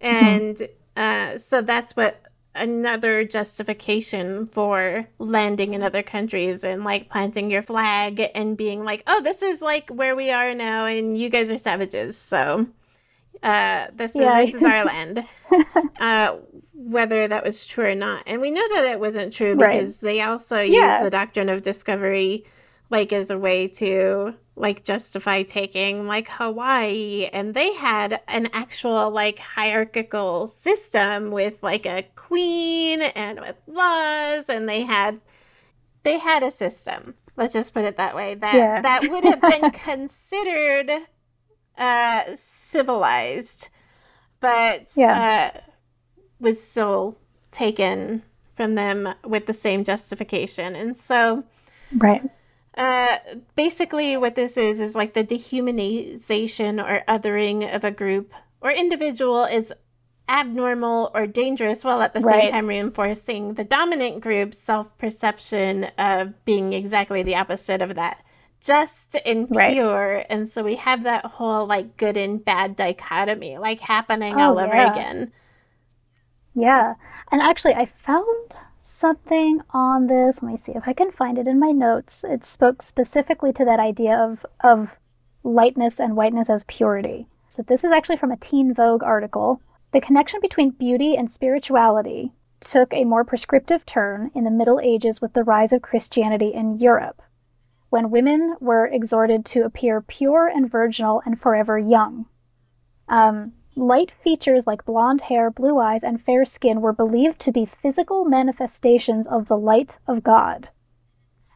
Mm-hmm. And mm-hmm. uh, so that's what another justification for landing in other countries and like planting your flag and being like, oh, this is like where we are now, and you guys are savages, so uh, this yeah. is this is our [LAUGHS] land. uh, whether that was true or not, and we know that it wasn't true because right. they also yeah. use the doctrine of discovery like as a way to like justify taking like Hawaii. And they had an actual like hierarchical system with like a queen and with laws and they had they had a system. Let's just put it that way. That yeah. that would have been [LAUGHS] considered uh civilized but yeah. uh was still taken from them with the same justification. And so right uh, basically, what this is is like the dehumanization or othering of a group or individual is abnormal or dangerous while at the right. same time reinforcing the dominant group's self perception of being exactly the opposite of that. Just and pure. Right. And so we have that whole like good and bad dichotomy like happening oh, all over yeah. again. Yeah. And actually, I found something on this. Let me see if I can find it in my notes. It spoke specifically to that idea of of lightness and whiteness as purity. So this is actually from a Teen Vogue article. The connection between beauty and spirituality took a more prescriptive turn in the Middle Ages with the rise of Christianity in Europe, when women were exhorted to appear pure and virginal and forever young. Um, Light features like blonde hair, blue eyes, and fair skin were believed to be physical manifestations of the light of God.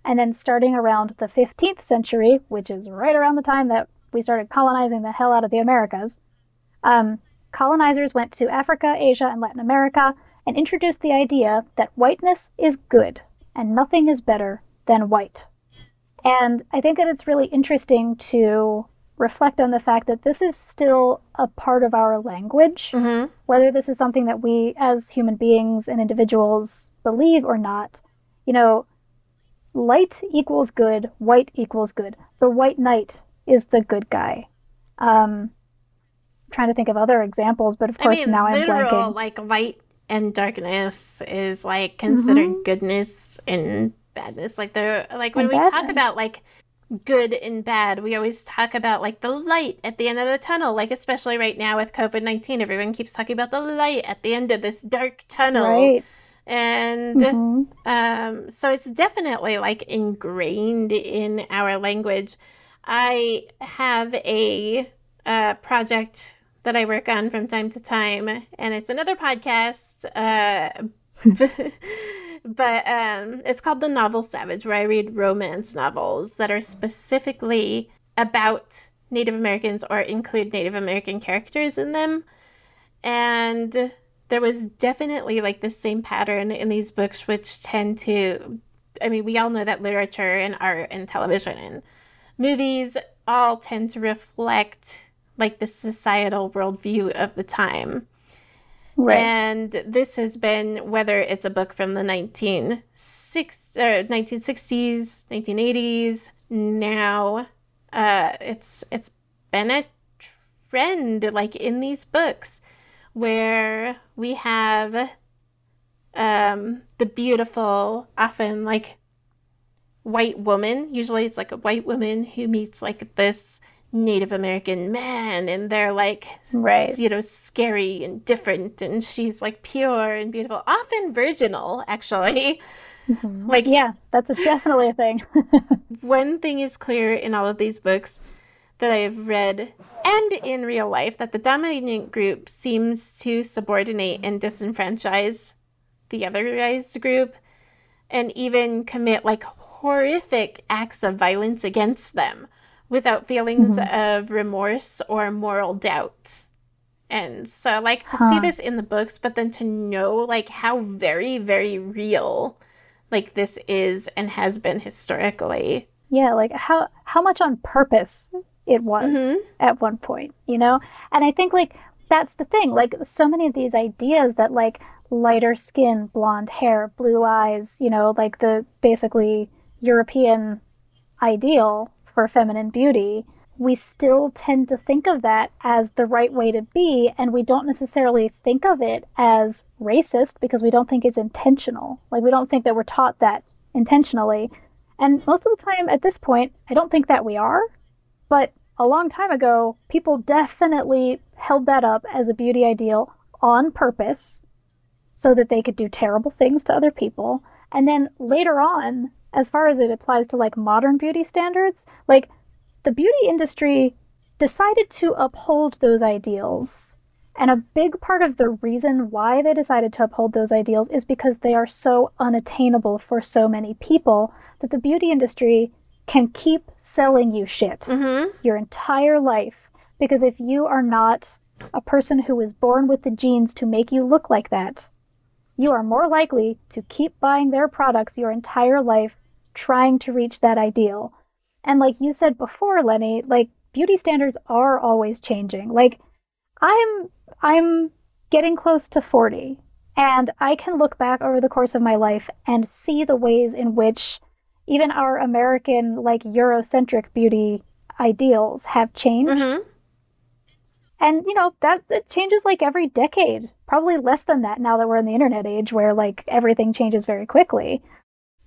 And then, starting around the 15th century, which is right around the time that we started colonizing the hell out of the Americas, um, colonizers went to Africa, Asia, and Latin America and introduced the idea that whiteness is good and nothing is better than white. And I think that it's really interesting to reflect on the fact that this is still a part of our language, Mm-hmm. whether this is something that we as human beings and individuals believe or not. You know, light equals good, white equals good. The white knight is the good guy. Um, trying to think of other examples, but of I course mean, now I'm literal blanking. like light and darkness is like considered Mhm. goodness and badness. Like they're like when And we talk about like good and bad, we always talk about like the light at the end of the tunnel. Like especially right now with COVID nineteen, everyone keeps talking about the light at the end of this dark tunnel. Right. And Mhm. um, so it's definitely like ingrained in our language. I have a uh, project that I work on from time to time, and it's another podcast. Uh, [LAUGHS] [LAUGHS] but um, it's called The Novel Savage, where I read romance novels that are specifically about Native Americans or include Native American characters in them. And there was definitely like the same pattern in these books, which tend to, I mean, we all know that literature and art and television and movies all tend to reflect like the societal worldview of the time. Right. And this has been, whether it's a book from the 1960s, or 1960s 1980s, now uh, it's it's been a trend like in these books where we have um, the beautiful, often like white woman. Usually it's like a white woman who meets like this Native American man, and they're like, Right. you know, scary and different, and she's like pure and beautiful, often virginal, actually. Mhm. Like, yeah, that's a, definitely a thing. [LAUGHS] one thing is clear in all of these books that I've read and in real life that the dominant group seems to subordinate and disenfranchise the otherized group and even commit like horrific acts of violence against them without feelings of remorse or moral doubt. And so I like to see this in the books but then to know like how very very real like this is and has been historically. yeah, like how how much on purpose it was Mhm. at one point, you know? And I think like that's the thing. Like so many of these ideas that like lighter skin, blonde hair, blue eyes, you know, like the basically European ideal for feminine beauty, we still tend to think of that as the right way to be, and we don't necessarily think of it as racist because we don't think it's intentional. Like, we don't think that we're taught that intentionally. And most of the time at this point, I don't think that we are. But a long time ago, people definitely held that up as a beauty ideal on purpose so that they could do terrible things to other people. And then later on, as far as it applies to like modern beauty standards, like the beauty industry decided to uphold those ideals. And a big part of the reason why they decided to uphold those ideals is because they are so unattainable for so many people that the beauty industry can keep selling you shit Mm-hmm. your entire life. Because if you are not a person who was born with the genes to make you look like that, you are more likely to keep buying their products your entire life trying to reach that ideal. And like you said before, Lenny, like beauty standards are always changing. Like I'm I'm getting close to 40 and I can look back over the course of my life and see the ways in which even our American like Eurocentric beauty ideals have changed. Mm-hmm. And you know, that, that changes like every decade. Probably less than that now that we're in the internet age where like everything changes very quickly.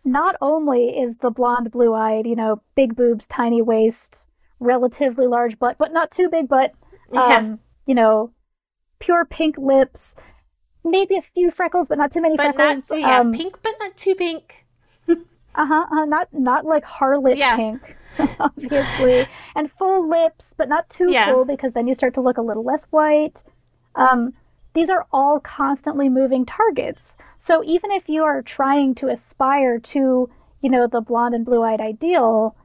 Not only is the blonde, blue-eyed, you know, big boobs, tiny waist, relatively large butt, but not too big butt, Yeah. um, you know, pure pink lips, maybe a few freckles, but not too many but not freckles. so yeah, um, pink but not too pink. [LAUGHS] uh-huh, uh, not not like harlot Yeah. pink, [LAUGHS] obviously, and full lips, but not too Yeah. full because then you start to look a little less white. Um, these are all constantly moving targets. So even if you are trying to aspire to, you know, the blonde and blue-eyed ideal,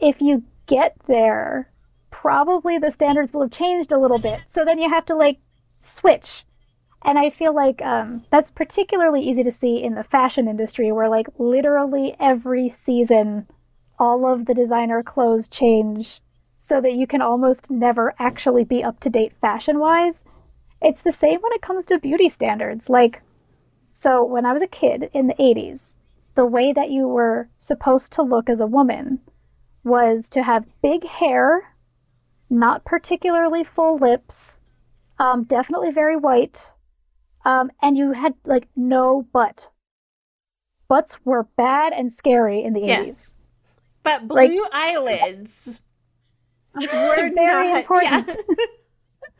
if you get there, probably the standards will have changed a little bit. So then you have to like switch. And I feel like um, that's particularly easy to see in the fashion industry, where like literally every season, all of the designer clothes change so that you can almost never actually be up to date fashion wise. It's the same when it comes to beauty standards. Like, so when I was a kid in the 80s, the way that you were supposed to look as a woman was to have big hair, not particularly full lips, um, definitely very white, um, and you had like no butt. Butts were bad and scary in the Yeah. 80s. But blue Like- eyelids [LAUGHS] were Very not, important. [LAUGHS]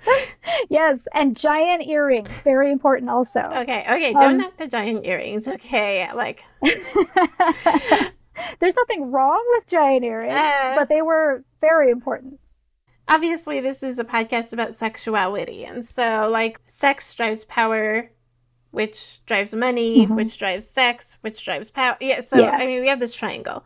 [LAUGHS] yes, and giant earrings, very important also. Okay, okay, don't Um, knock the giant earrings. Okay, like [LAUGHS] There's nothing wrong with giant earrings, Uh. but they were very important. obviously this is a podcast about sexuality and so like sex drives power which drives money Mhm. which drives sex which drives power yeah so Yeah. i mean we have this triangle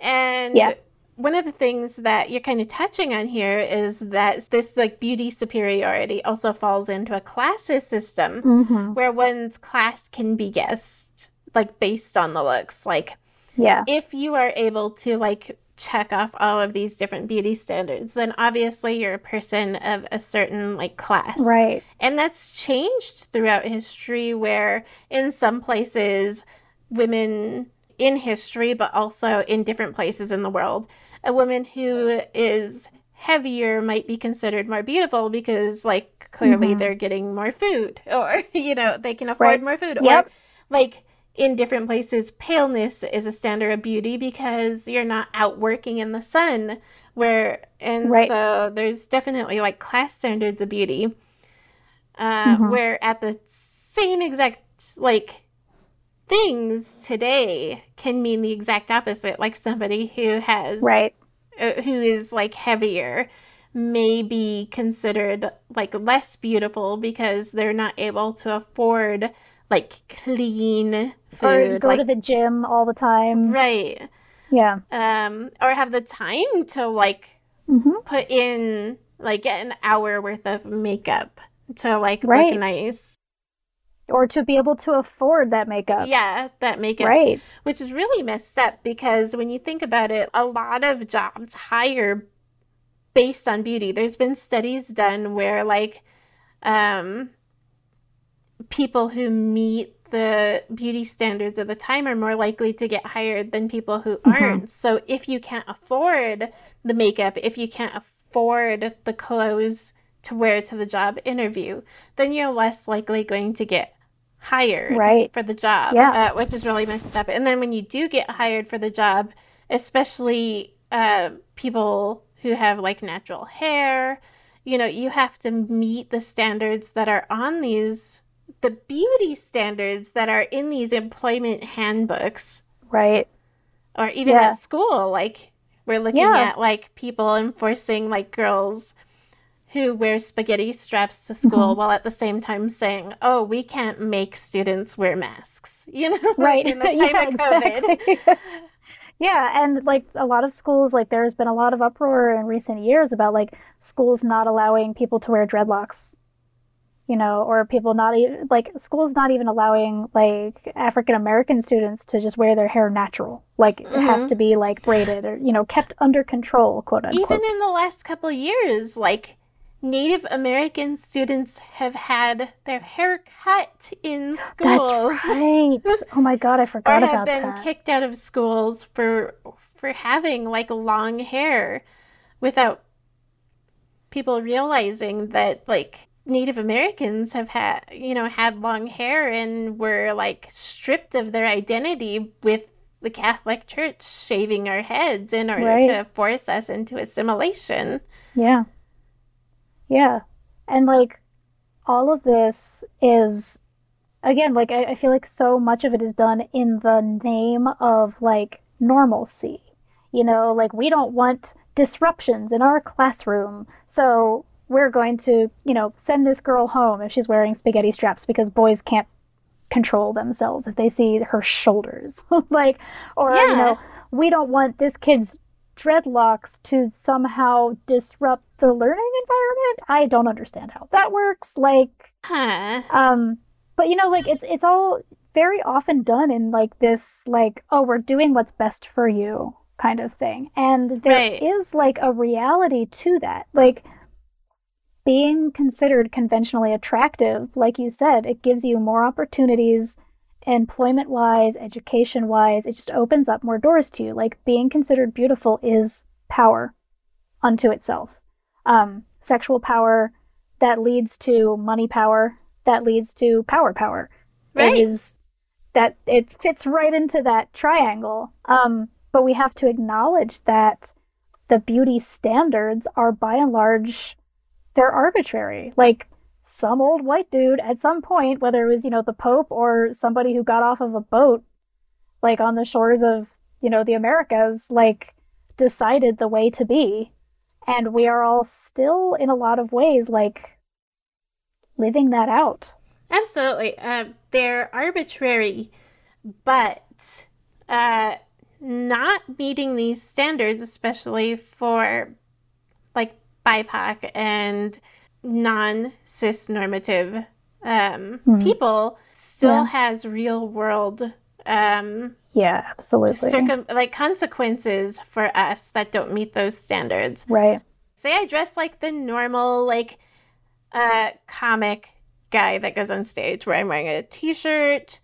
and Yeah. One of the things that you're kind of touching on here is that this like beauty superiority also falls into a classist system Mm-hmm. where one's class can be guessed like based on the looks like Yeah. if you are able to like check off all of these different beauty standards then obviously you're a person of a certain like class Right. and that's changed throughout history where in some places women in history but also in different places in the world a woman who is heavier might be considered more beautiful because like clearly Mhm. they're getting more food [LAUGHS] or you know they can afford Right. more food Yep. or like in different places paleness is a standard of beauty because you're not out working in the sun where and Right. so there's definitely like class standards of beauty uh, Mhm. where at the same exact like things today can mean the exact opposite like somebody who has Right. uh, who is like heavier may be considered like less beautiful because they're not able to afford like clean Or food go like to the gym all the time. right Yeah. um or have the time to like hmm put in like an hour worth of makeup to like Right. look nice Or to be able to afford that makeup. yeah that makeup Right. which is really messed up because when you think about it, a lot of jobs hire based on beauty. There's been studies done where like um people who meet the beauty standards of the time are more likely to get hired than people who Mhm. aren't. So if you can't afford the makeup, if you can't afford the clothes to wear to the job interview, then you're less likely going to get hired Right. for the job, Yeah. uh, which is really messed up. And then when you do get hired for the job, especially uh, people who have like natural hair, you know, you have to meet the standards that are on these, the beauty standards that are in these employment handbooks Right. or even Yeah. at school. Like, we're looking Yeah. at like people enforcing like girls who wear spaghetti straps to school Mhm. while at the same time saying, "Oh, we can't make students wear masks." [LAUGHS] You know, Right. in the [LAUGHS] time yeah, of COVID. exactly. [LAUGHS] yeah, and like a lot of schools, like there's been a lot of uproar in recent years about like schools not allowing people to wear dreadlocks. You know, or people not even like schools not even allowing like African American students to just wear their hair natural. Like it has Mhm. to be like braided or you know kept under control, quote unquote. Even in the last couple of years, like Native American students have had their hair cut in schools. That's right. [LAUGHS] Oh my God, I forgot about that. or have been that. kicked out of schools for for having like long hair without people realizing that like Native Americans have had you know had long hair and were like stripped of their identity with the Catholic Church shaving our heads in order Right. to force us into assimilation. Yeah. Yeah. And like all of this is again, like I, I feel like so much of it is done in the name of like normalcy. You know, like we don't want disruptions in our classroom. So we're going to, you know, send this girl home if she's wearing spaghetti straps because boys can't control themselves if they see her shoulders. [LAUGHS] like or you know, we don't want this kid's dreadlocks to somehow disrupt the learning environment. I don't understand how that works. Like, Huh. um, but you know, like it's it's all very often done in like this, like, oh, we're doing what's best for you. kind of thing. And there is Right. like a reality to that. Like being considered conventionally attractive, like you said, it gives you more opportunities employment wise, education wise. It just opens up more doors to you. Like being considered beautiful is power unto itself. Um, sexual power that leads to money power, that leads to power power. Right. It is that it fits right into that triangle. Um, but we have to acknowledge that the beauty standards are by and large they're arbitrary. Like some old white dude at some point, whether it was, you know, the Pope or somebody who got off of a boat, like on the shores of, you know, the Americas, like decided the way to be. And we are all still, in a lot of ways, like living that out. Absolutely. Uh, they're arbitrary, but uh, not meeting these standards, especially for like BIPOC and non cis normative um, Hmm. people, still Yeah. has real world um, Yeah, absolutely. circum- like consequences for us that don't meet those standards. right. Say I dress like the normal like uh comic guy that goes on stage where I'm wearing a t-shirt,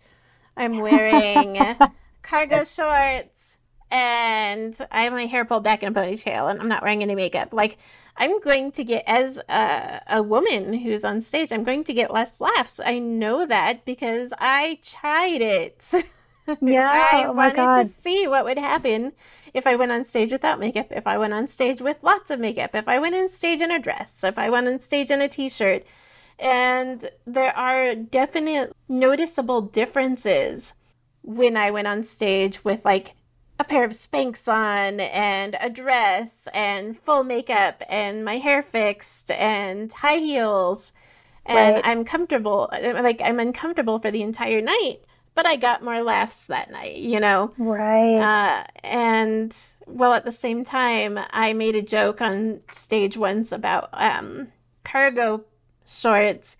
I'm wearing [LAUGHS] cargo shorts, and I have my hair pulled back in a ponytail and I'm not wearing any makeup. Like I'm going to get as a, a woman who's on stage, I'm going to get less laughs. I know that because I tried it. [LAUGHS] Yeah, I oh wanted to see what would happen if I went on stage without makeup, if I went on stage with lots of makeup, if I went on stage in a dress, if I went on stage in a t-shirt. And there are definite noticeable differences when I went on stage with like a pair of Spanx on and a dress and full makeup and my hair fixed and high heels and Right. I'm comfortable like I'm uncomfortable for the entire night but I got more laughs that night you know Right. uh, and well, at the same time, I made a joke on stage once about um, cargo shorts,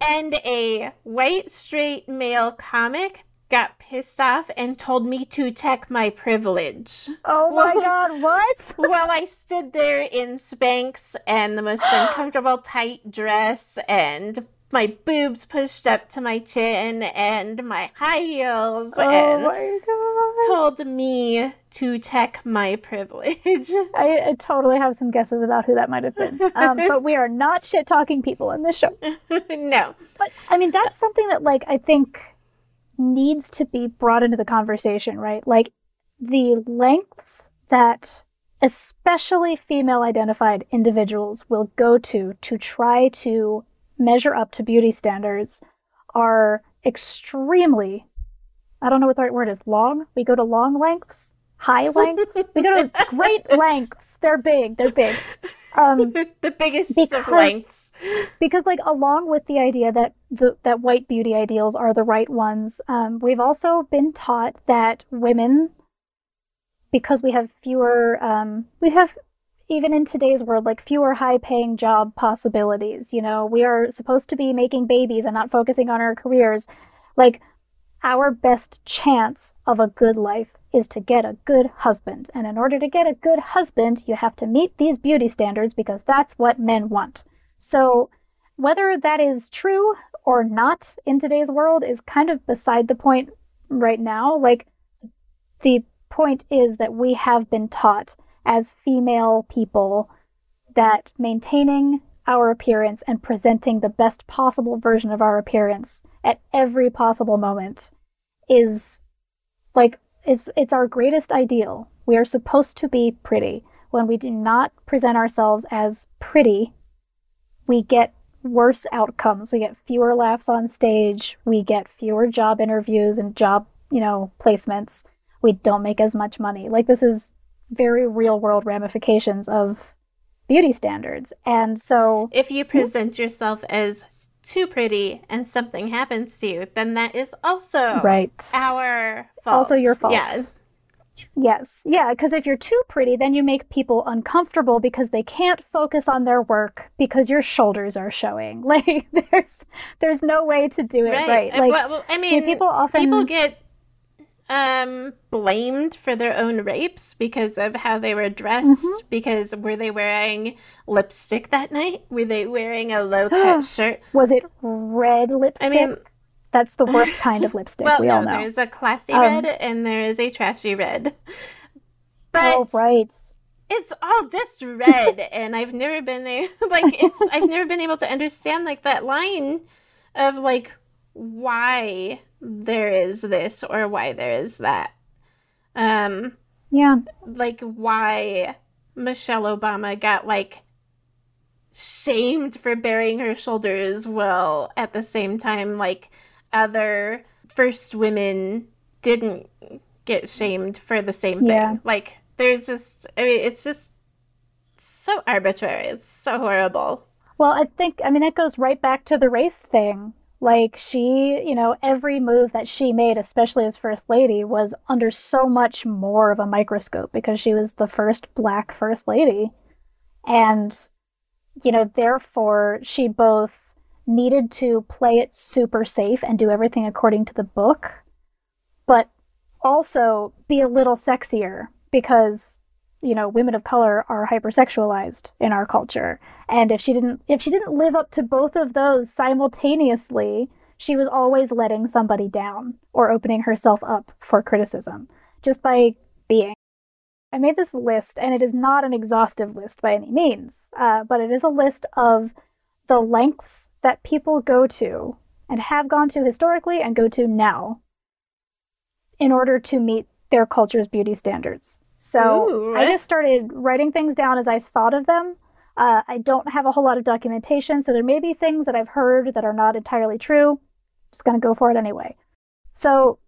and a white straight male comic got pissed off and told me to check my privilege. oh my [LAUGHS] God, what? well, I stood there in Spanx and the most uncomfortable tight dress and my boobs pushed up to my chin and my high heels Oh and my God. told me to check my privilege. [LAUGHS] I, I totally have some guesses about who that might have been. Um, but we are not shit talking people in this show. [LAUGHS] no. But I mean, that's something that, like, I think needs to be brought into the conversation, right? Like, the lengths that especially female identified individuals will go to to try to measure up to beauty standards are extremely, I don't know what the right word is, long? We go to long lengths? High lengths? we go to [LAUGHS] great lengths. They're big. They're big. Um, [LAUGHS] the biggest because- of lengths. because like along with the idea that the that white beauty ideals are the right ones um, we've also been taught that women because we have fewer um, we have even in today's world like fewer high paying job possibilities you know? We are supposed to be making babies and not focusing on our careers. Like our best chance of a good life is to get a good husband. And in order to get a good husband you have to meet these beauty standards because that's what men want. So, whether that is true or not in today's world is kind of beside the point right now. Like, the point is that we have been taught as female people that maintaining our appearance and presenting the best possible version of our appearance at every possible moment is like is it's our greatest ideal. We are supposed to be pretty. When we do not present ourselves as pretty, we get worse outcomes. We get fewer laughs on stage. We get fewer job interviews and job, you know, placements. We don't make as much money. Like this is very real world ramifications of beauty standards. And so If you present yourself as too pretty and something happens to you, then that is also right. our fault. Also your fault. Yes. Yes. Yeah, because if you're too pretty, then you make people uncomfortable because they can't focus on their work because your shoulders are showing. [LAUGHS] Like there's there's no way to do it right. Uh, Like well, I mean, people often- people get um blamed for their own rapes because of how they were dressed mm-hmm. because were they wearing lipstick that night? Were they wearing a low [GASPS] cut shirt? Was it red lipstick i mean that's the worst kind of [LAUGHS] lipstick well we no, all know. there's a classy um, red and there is a trashy red. But oh right. it's all just red [LAUGHS] and i've never been there [LAUGHS] like it's i've never been able to understand like that line of like why there is this or why there is that. Um, yeah. Like why Michelle Obama got like shamed for burying her shoulders while at the same time like other first women didn't get shamed for the same thing. yeah. thing. Like there's just I mean it's just so arbitrary. It's so horrible. Well, I think I mean that goes right back to the race thing. Like she, you know, every move that she made, especially as first lady, was under so much more of a microscope because she was the first black first lady. And, you know, therefore she both needed to play it super safe and do everything according to the book, but also be a little sexier because you know women of color are hypersexualized in our culture. And if she didn't if she didn't live up to both of those simultaneously she was always letting somebody down or opening herself up for criticism just by being. I made this list and it is not an exhaustive list by any means uh, but it is a list of the lengths that people go to and have gone to historically and go to now in order to meet their culture's beauty standards so Ooh, I just started writing things down as I thought of them. Uh, I don't have a whole lot of documentation, so there may be things that I've heard that are not entirely true. I'm Just gonna go for it anyway. So,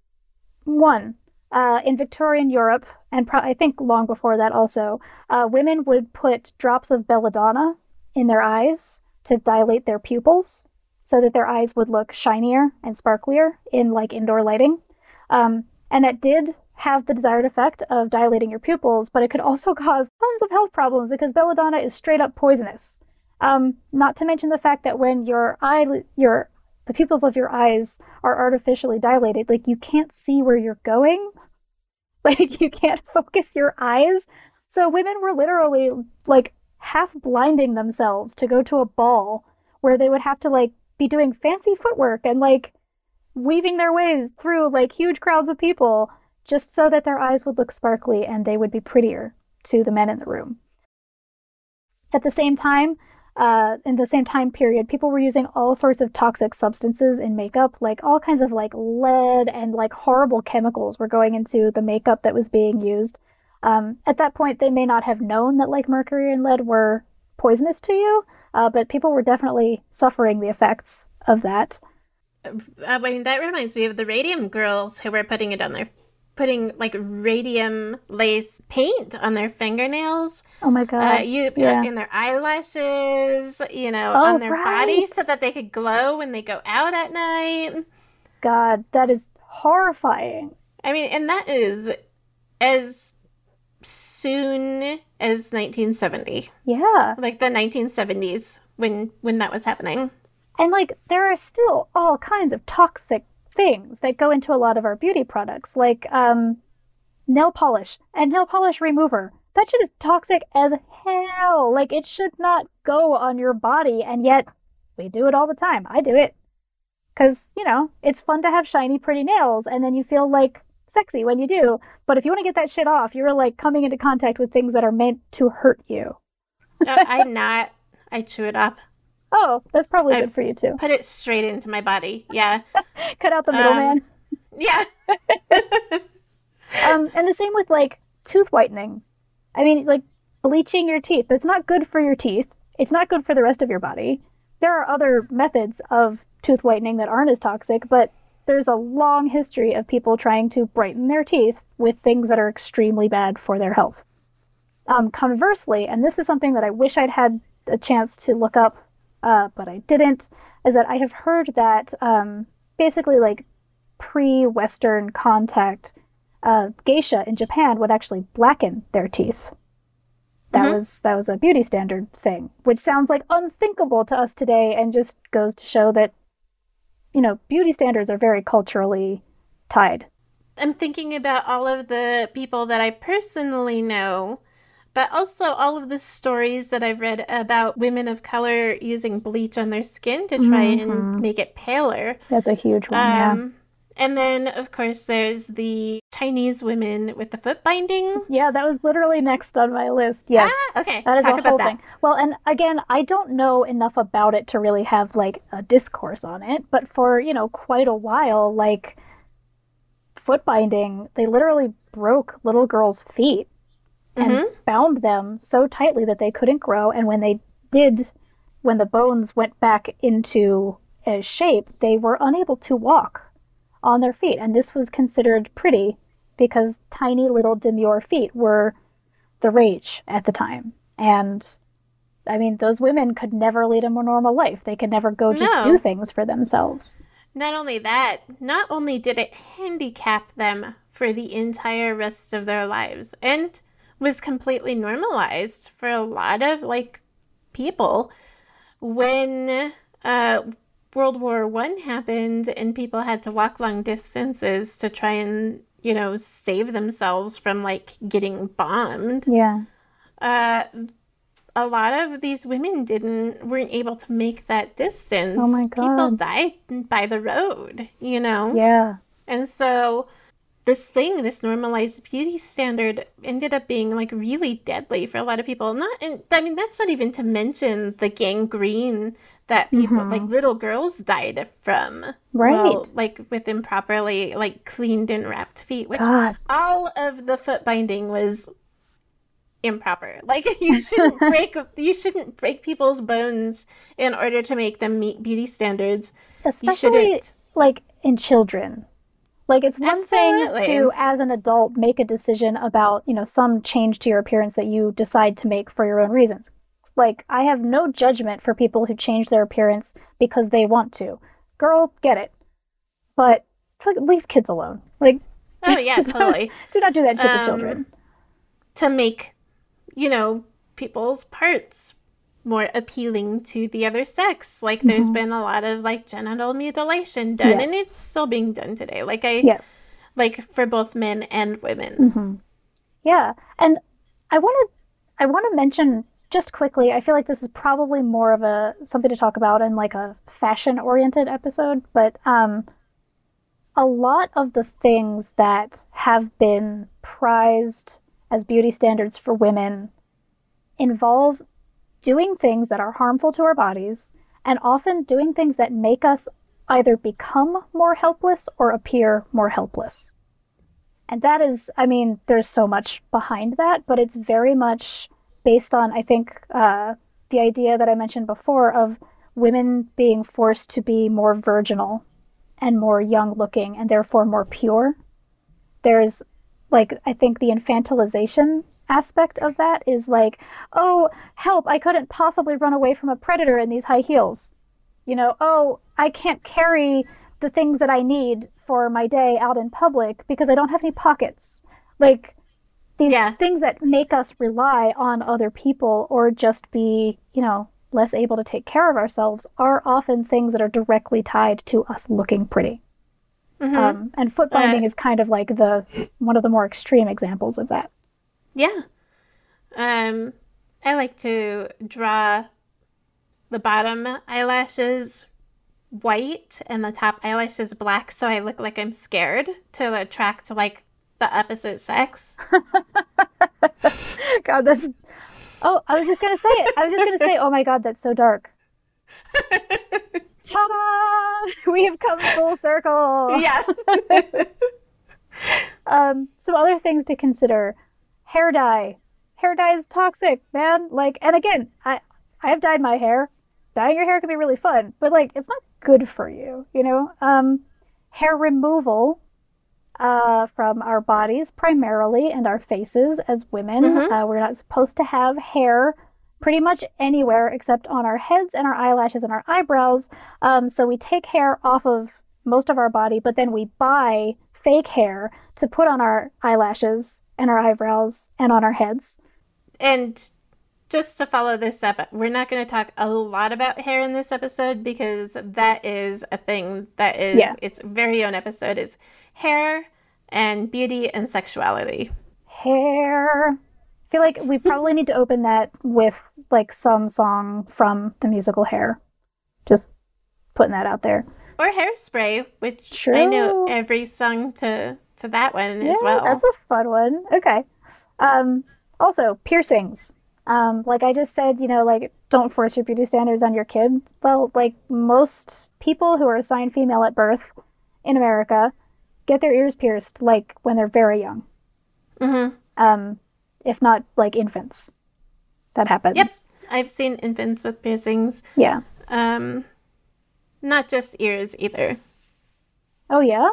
one, uh, in Victorian Europe, and pro- I think long before that also, uh, women would put drops of belladonna in their eyes to dilate their pupils so that their eyes would look shinier and sparklier in like indoor lighting. Um, and that did have the desired effect of dilating your pupils, but it could also [LAUGHS] cause tons of health problems because belladonna is straight up poisonous. Um, not to mention the fact that when your eye, your the pupils of your eyes are artificially dilated, like you can't see where you're going, [LAUGHS] like you can't [LAUGHS] focus your eyes. So women were literally like half blinding themselves to go to a ball where they would have to like be doing fancy footwork and like weaving their ways through like huge crowds of people just so that their eyes would look sparkly and they would be prettier to the men in the room. At the same time, uh, in the same time period, people were using all sorts of toxic substances in makeup, like all kinds of like lead and like horrible chemicals were going into the makeup that was being used. Um, at that point, they may not have known that like mercury and lead were poisonous to you, uh, but people were definitely suffering the effects of that. Uh, I mean, that reminds me of the radium girls who were putting it on their putting like radium lace paint on their fingernails. Oh my god! Uh, you yeah. in their eyelashes, you know, oh, on their right. bodies so that they could glow when they go out at night. God, that is horrifying. I mean, and that is as soon as 1970. Yeah, like the 1970s when when that was happening. And like there are still all kinds of toxic things that go into a lot of our beauty products, like um, nail polish and nail polish remover. That shit is toxic as hell. Like, it should not go on your body, and yet we do it all the time. I do it. Because, you know, it's fun to have shiny, pretty nails, and then you feel like sexy when you do. But if you want to get that shit off, you're like coming into contact with things that are meant to hurt you. no, I'm [LAUGHS] not. I chew it off. Oh, that's probably I good for you too. Put it straight into my body. Yeah. [LAUGHS] Cut out the middleman. Um, yeah. [LAUGHS] um, and the same with like tooth whitening. I mean, like bleaching your teeth. It's not good for your teeth. It's not good for the rest of your body. There are other methods of tooth whitening that aren't as toxic, but there's a long history of people trying to brighten their teeth with things that are extremely bad for their health. Um, conversely, and this is something that I wish I'd had a chance to look up uh, but I didn't, is that I have heard that um, basically like pre-Western contact, uh, geisha in Japan would actually blacken their teeth. That mm-hmm. was that was a beauty standard thing, which sounds like unthinkable to us today, and just goes to show that, you know, beauty standards are very culturally tied. I'm thinking about all of the people that I personally know, but also all of the stories that I've read about women of color using bleach on their skin to try Mhm. and make it paler. That's a huge one. yeah. Um, and then, of course, there's the Chinese women with the foot binding. Yeah, that was literally next on my list. Yes. Ah, okay. That is Talk a about whole that. thing. Well, and again, I don't know enough about it to really have like a discourse on it, but for, you know, quite a while, like foot binding, they literally broke little girls' feet and Mhm. bound them so tightly that they couldn't grow. And when they did, when the bones went back into a shape, they were unable to walk on their feet. And this was considered pretty because tiny little demure feet were the rage at the time. And I mean, those women could never lead a more normal life. They could never go just No. do things for themselves. Not only that, not only did it handicap them for the entire rest of their lives and was completely normalized for a lot of like people when uh World War One happened and people had to walk long distances to try and, you know, save themselves from like getting bombed. Yeah. Uh a lot of these women didn't weren't able to make that distance. Oh my god. People died by the road, you know? Yeah. And so this thing, this normalized beauty standard ended up being like really deadly for a lot of people. Not and I mean that's not even to mention the gangrene that people Mhm. like little girls died from. Right. Well, like with improperly like cleaned and wrapped feet, which God. all of the foot binding was improper. [LAUGHS] Like you shouldn't [LAUGHS] break you shouldn't break people's bones in order to make them meet beauty standards. You Especially shouldn't. like in children. Like it's one Absolutely. thing to, as an adult, make a decision about, you know, some change to your appearance that you decide to make for your own reasons. Like I have no judgment for people who change their appearance because they want to. Girl, get it. But like, leave kids alone. Like Oh yeah, [LAUGHS] totally. do not do that shit to Um, children. To make, you know, people's parts more appealing to the other sex. Like there's Mhm. been a lot of like genital mutilation done and it's still being done today. Like I Yes. like for both men and women. hmm Yeah, and I want to I want to mention just quickly. I feel like this is probably more of a something to talk about in like a fashion oriented episode, but um, a lot of the things that have been prized as beauty standards for women involve doing things that are harmful to our bodies and often doing things that make us either become more helpless or appear more helpless. And that is, I mean, there's so much behind that, but it's very much based on, I think, uh, the idea that I mentioned before of women being forced to be more virginal and more young looking and therefore more pure. There's, like, I think the infantilization aspect of that is like, oh, help, I couldn't possibly run away from a predator in these high heels. You know, oh, I can't carry the things that I need for my day out in public because I don't have any pockets. Like these Yeah. things that make us rely on other people or just be, you know, less able to take care of ourselves are often things that are directly tied to us looking pretty. Mhm. Um, and foot binding Uh, is kind of like the one of the more extreme examples of that. Yeah. Um, I like to draw the bottom eyelashes white and the top eyelashes black so I look like I'm scared to attract like the opposite sex. [LAUGHS] God, that's. Oh, I was just gonna say it. I was just gonna say, oh my God, that's so dark. [LAUGHS] Ta-da! We have come full circle. yeah. [LAUGHS] Um, some other things to consider: hair dye. Hair dye is toxic, man. Like, and again, I I have dyed my hair. Dyeing your hair can be really fun, but like, it's not good for you. You know. Um, hair removal uh, from our bodies primarily and our faces as women. Mhm. Uh, we're not supposed to have hair pretty much anywhere except on our heads and our eyelashes and our eyebrows. Um, so we take hair off of most of our body, but then we buy fake hair to put on our eyelashes and our eyebrows and on our heads. And just to follow this up, we're not going to talk a lot about hair in this episode because that is a thing that is Yeah. its very own episode is hair and beauty and sexuality. Hair. I feel like we probably need to open that with like some song from the musical Hair. Just putting that out there. Or hairspray, which I know every song to to that one yeah, as well. That's a fun one. Okay. Um, also, piercings. Um, like I just said, you know, like don't force your beauty standards on your kid. Well, like most people who are assigned female at birth in America get their ears pierced like when they're very young. Mm-hmm. Um, if not like infants. That happens. Yep. I've seen infants with piercings. Yeah. Um, not just ears either. Oh yeah.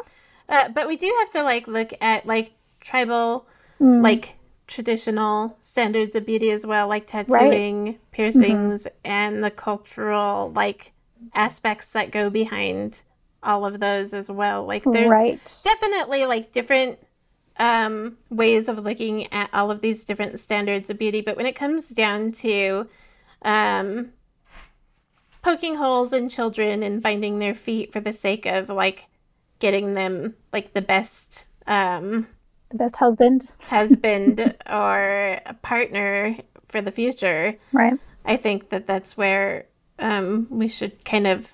Uh, but we do have to like look at like tribal, Mm. like traditional standards of beauty as well, like tattooing, piercings, Mm-hmm. and the cultural like aspects that go behind all of those as well. Like there's right. definitely like different um, ways of looking at all of these different standards of beauty, but when it comes down to um, poking holes in children and binding their feet for the sake of like getting them like the best um, The best husband. husband [LAUGHS] or a partner for the future, Right. I think that that's where um, we should kind of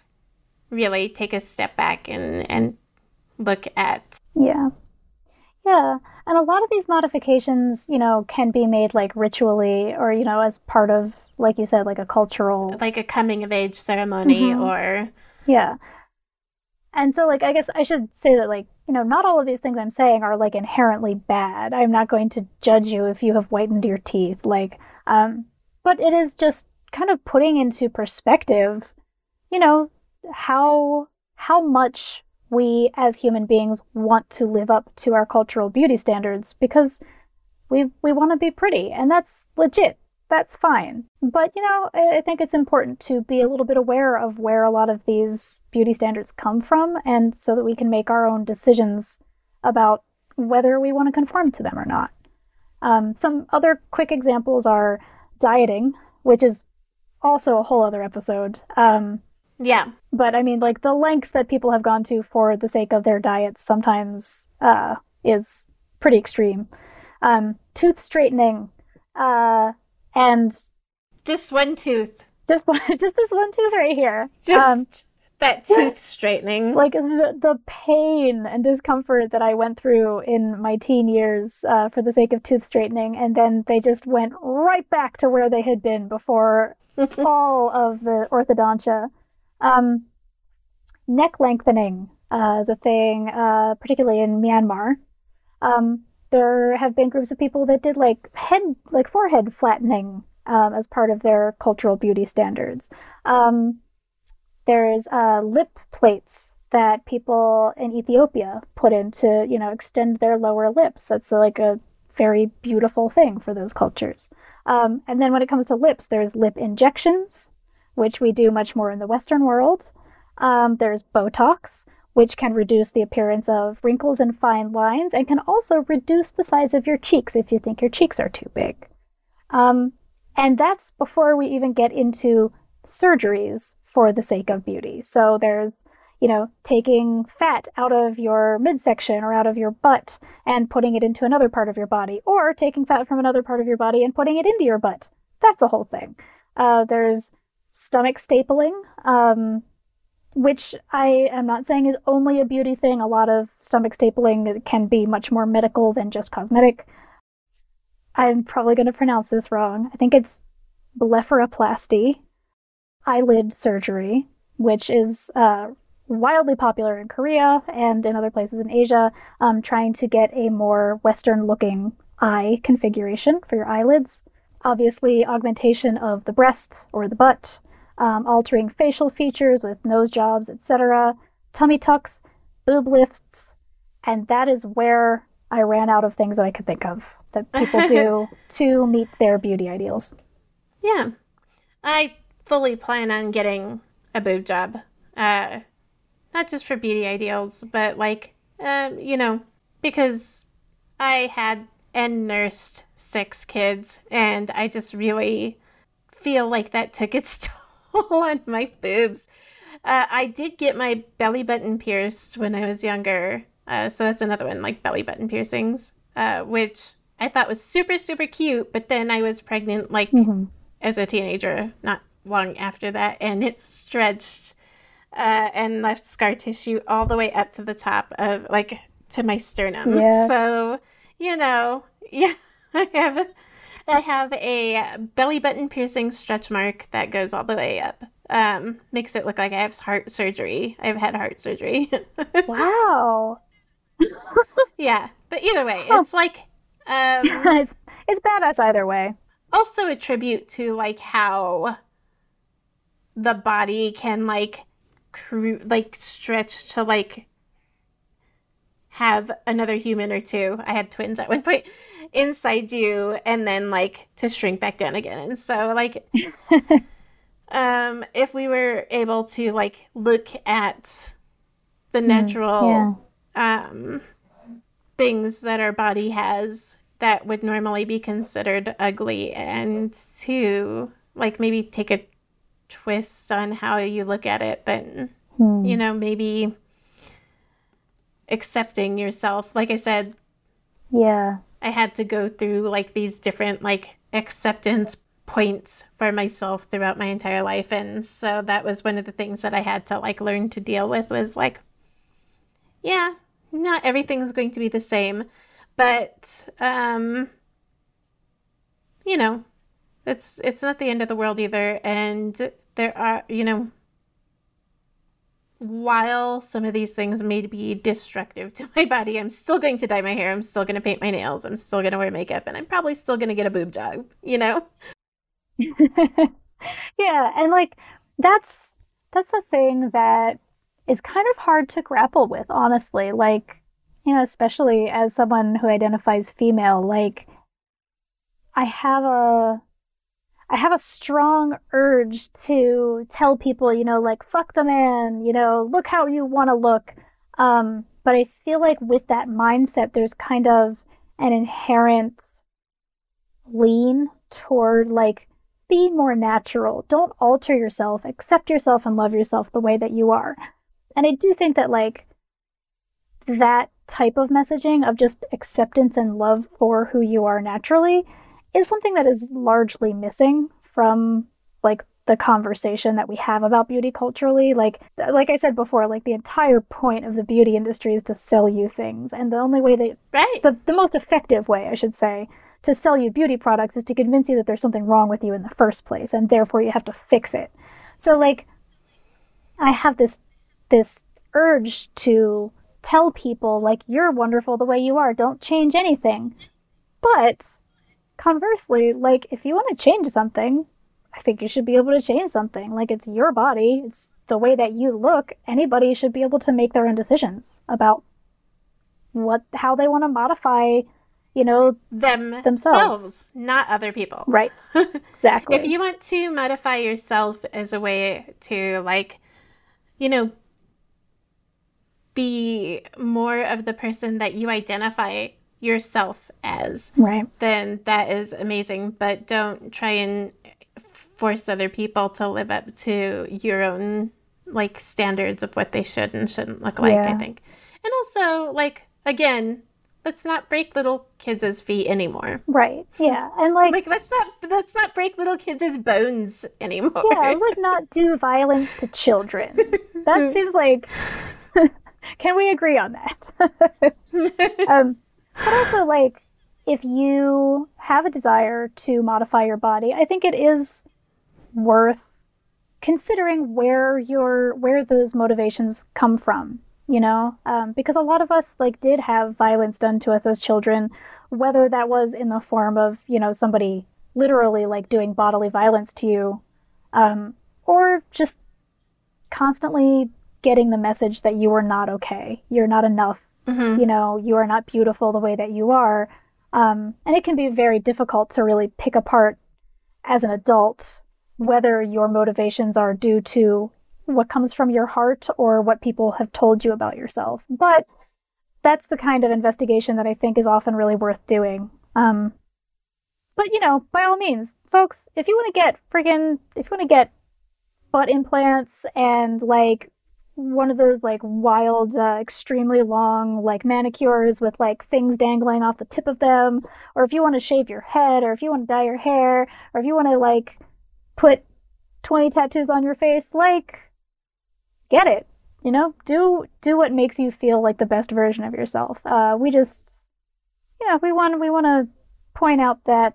really take a step back and and look at Yeah. Yeah. And a lot of these modifications, you know, can be made like ritually or, you know, as part of, like you said, like a cultural. like a coming of age ceremony Mhm. or Yeah. And so, like, I guess I should say that, like, you know, not all of these things I'm saying are, like, inherently bad. I'm not going to judge you if you have whitened your teeth. Like, um, but it is just kind of putting into perspective, you know, how, how much we as human beings want to live up to our cultural beauty standards because we, we want to be pretty and that's legit that's fine. But, you know, I think it's important to be a little bit aware of where a lot of these beauty standards come from and so that we can make our own decisions about whether we want to conform to them or not. Um, some other quick examples are dieting, which is also a whole other episode. Um, yeah but I mean, like the lengths that people have gone to for the sake of their diets sometimes uh, is pretty extreme. Um, tooth straightening, uh, and just one tooth just one, [LAUGHS] just this one tooth right here. just Um, that tooth straightening like the, the pain and discomfort that I went through in my teen years uh, for the sake of tooth straightening, and then they just went right back to where they had been before [LAUGHS] all of the orthodontia. Um, neck lengthening uh, is a thing, uh, particularly in Myanmar. Um, there have been groups of people that did like head, like forehead flattening um, as part of their cultural beauty standards. Um, there's uh, lip plates that people in Ethiopia put in to, you know, extend their lower lips. That's like a very beautiful thing for those cultures. Um, and then when it comes to lips, there's lip injections, which we do much more in the Western world. Um, there's Botox, which can reduce the appearance of wrinkles and fine lines and can also reduce the size of your cheeks if you think your cheeks are too big. Um, and that's before we even get into surgeries for the sake of beauty. So there's, you know, taking fat out of your midsection or out of your butt and putting it into another part of your body, or taking fat from another part of your body and putting it into your butt. That's a whole thing. Uh, there's stomach stapling, um, which I am not saying is only a beauty thing. A lot of stomach stapling can be much more medical than just cosmetic. I'm probably going to pronounce this wrong. I think it's blepharoplasty, eyelid surgery, which is uh, wildly popular in Korea and in other places in Asia, um, trying to get a more Western looking eye configuration for your eyelids. Obviously, augmentation of the breast or the butt, um, altering facial features with nose jobs, etc., tummy tucks, boob lifts, and that is where I ran out of things that I could think of that people do [LAUGHS] to meet their beauty ideals. yeah i fully plan on getting a boob job uh not just for beauty ideals but like um you know because i had and nursed six kids and i just really feel like that took its [LAUGHS] toll [LAUGHS] on my boobs uh, i did get my belly button pierced when i was younger Uh, so that's another one, like belly button piercings, uh, which I thought was super, super cute. But then I was pregnant, like Mhm. as a teenager, not long after that, and it stretched uh, and left scar tissue all the way up to the top of, like, to my sternum. Yeah. So, you know, [LAUGHS] yeah, I have. I have a belly button piercing stretch mark that goes all the way up. Um, makes it look like I have heart surgery. I've had heart surgery. Wow. [LAUGHS] yeah, but either way, Huh. it's like um, [LAUGHS] it's it's badass either way. also a tribute to like how the body can like cru- like stretch to like have another human or two. I had twins at one point inside you and then like to shrink back down again. And so like [LAUGHS] um if we were able to like look at the natural yeah. um, things that our body has that would normally be considered ugly and to like maybe take a twist on how you look at it then Hmm. you know maybe accepting yourself like i said Yeah. I had to go through like these different like acceptance points for myself throughout my entire life and so that was one of the things that i had to like learn to deal with was like yeah not everything's going to be the same but um you know it's it's not the end of the world either and there are you know while some of these things may be destructive to my body i'm still going to dye my hair i'm still going to paint my nails i'm still going to wear makeup and i'm probably still going to get a boob job you know [LAUGHS] yeah, and like that's that's a thing that is kind of hard to grapple with, honestly. Like, you know, especially as someone who identifies female, like I have a I have a strong urge to tell people, you know, like fuck the man, you know, look how you want to look. Um, but I feel like with that mindset there's kind of an inherent lean toward like be more natural. Don't alter yourself. Accept yourself and love yourself the way that you are. And I do think that, like, that type of messaging of just acceptance and love for who you are naturally is something that is largely missing from, like, the conversation that we have about beauty culturally. Like, like I said before, like, the entire point of the beauty industry is to sell you things. And the only way that right the, the most effective way, I should say, to sell you beauty products is to convince you that there's something wrong with you in the first place, and therefore you have to fix it. So, like, I have this this urge to tell people like you're wonderful the way you are. Don't change anything. But conversely, like if you want to change something, I think you should be able to change something. Like it's your body, it's the way that you look. Anybody should be able to make their own decisions about what how they want to modify, you know, them Themselves. not other people right. [LAUGHS] Exactly. if you want to modify yourself as a way to like you know be more of the person that you identify yourself as right. then that is amazing but don't try and force other people to live up to your own like standards of what they should and shouldn't look like i think and also like again let's not break little kids' feet anymore Right. Yeah. And like, like let's not let's not break little kids' bones anymore. yeah, let's not do violence to children. That [LAUGHS] seems like [LAUGHS] can we agree on that? [LAUGHS] um but also like if you have a desire to modify your body, I think it is worth considering where your where those motivations come from you know? Um, because a lot of us like did have violence done to us as children whether that was in the form of you know somebody literally like doing bodily violence to you um, or just constantly getting the message that you are not okay you're not enough Mhm. you know you are not beautiful the way that you are um, and it can be very difficult to really pick apart as an adult whether your motivations are due to what comes from your heart or what people have told you about yourself. But that's the kind of investigation that I think is often really worth doing. Um, but you know, by all means, folks, if you want to get friggin', if you want to get butt implants and like one of those like wild, uh, extremely long like manicures with like things dangling off the tip of them, or if you want to shave your head, or if you want to dye your hair, or if you want to like put 20 tattoos on your face, like get it. You know, do do what makes you feel like the best version of yourself. Uh, we just, you know, we want we want to point out that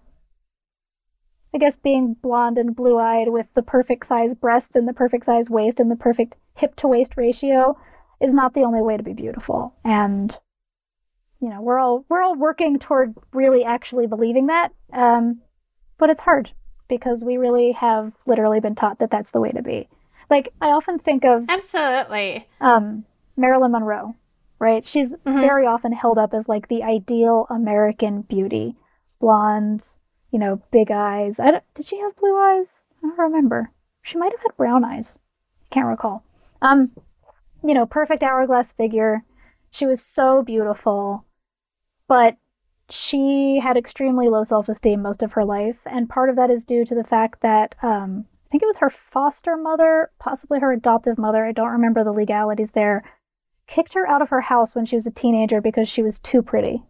I guess being blonde and blue eyed with the perfect size breasts and the perfect size waist and the perfect hip to waist ratio is not the only way to be beautiful. And you know, we're all we're all working toward really actually believing that. Um, but it's hard because we really have literally been taught that that's the way to be. Like I often think of Absolutely. um, Marilyn Monroe, right? She's Mhm. very often held up as like the ideal American beauty, blonde, you know, big eyes. I don't, did she have blue eyes? I don't remember. She might have had brown eyes. Can't recall. Um, you know, perfect hourglass figure. She was so beautiful, but she had extremely low self-esteem most of her life, and part of that is due to the fact that um, I think it was her foster mother, possibly her adoptive mother. I don't remember the legalities there. Kicked her out of her house when she was a teenager because she was too pretty,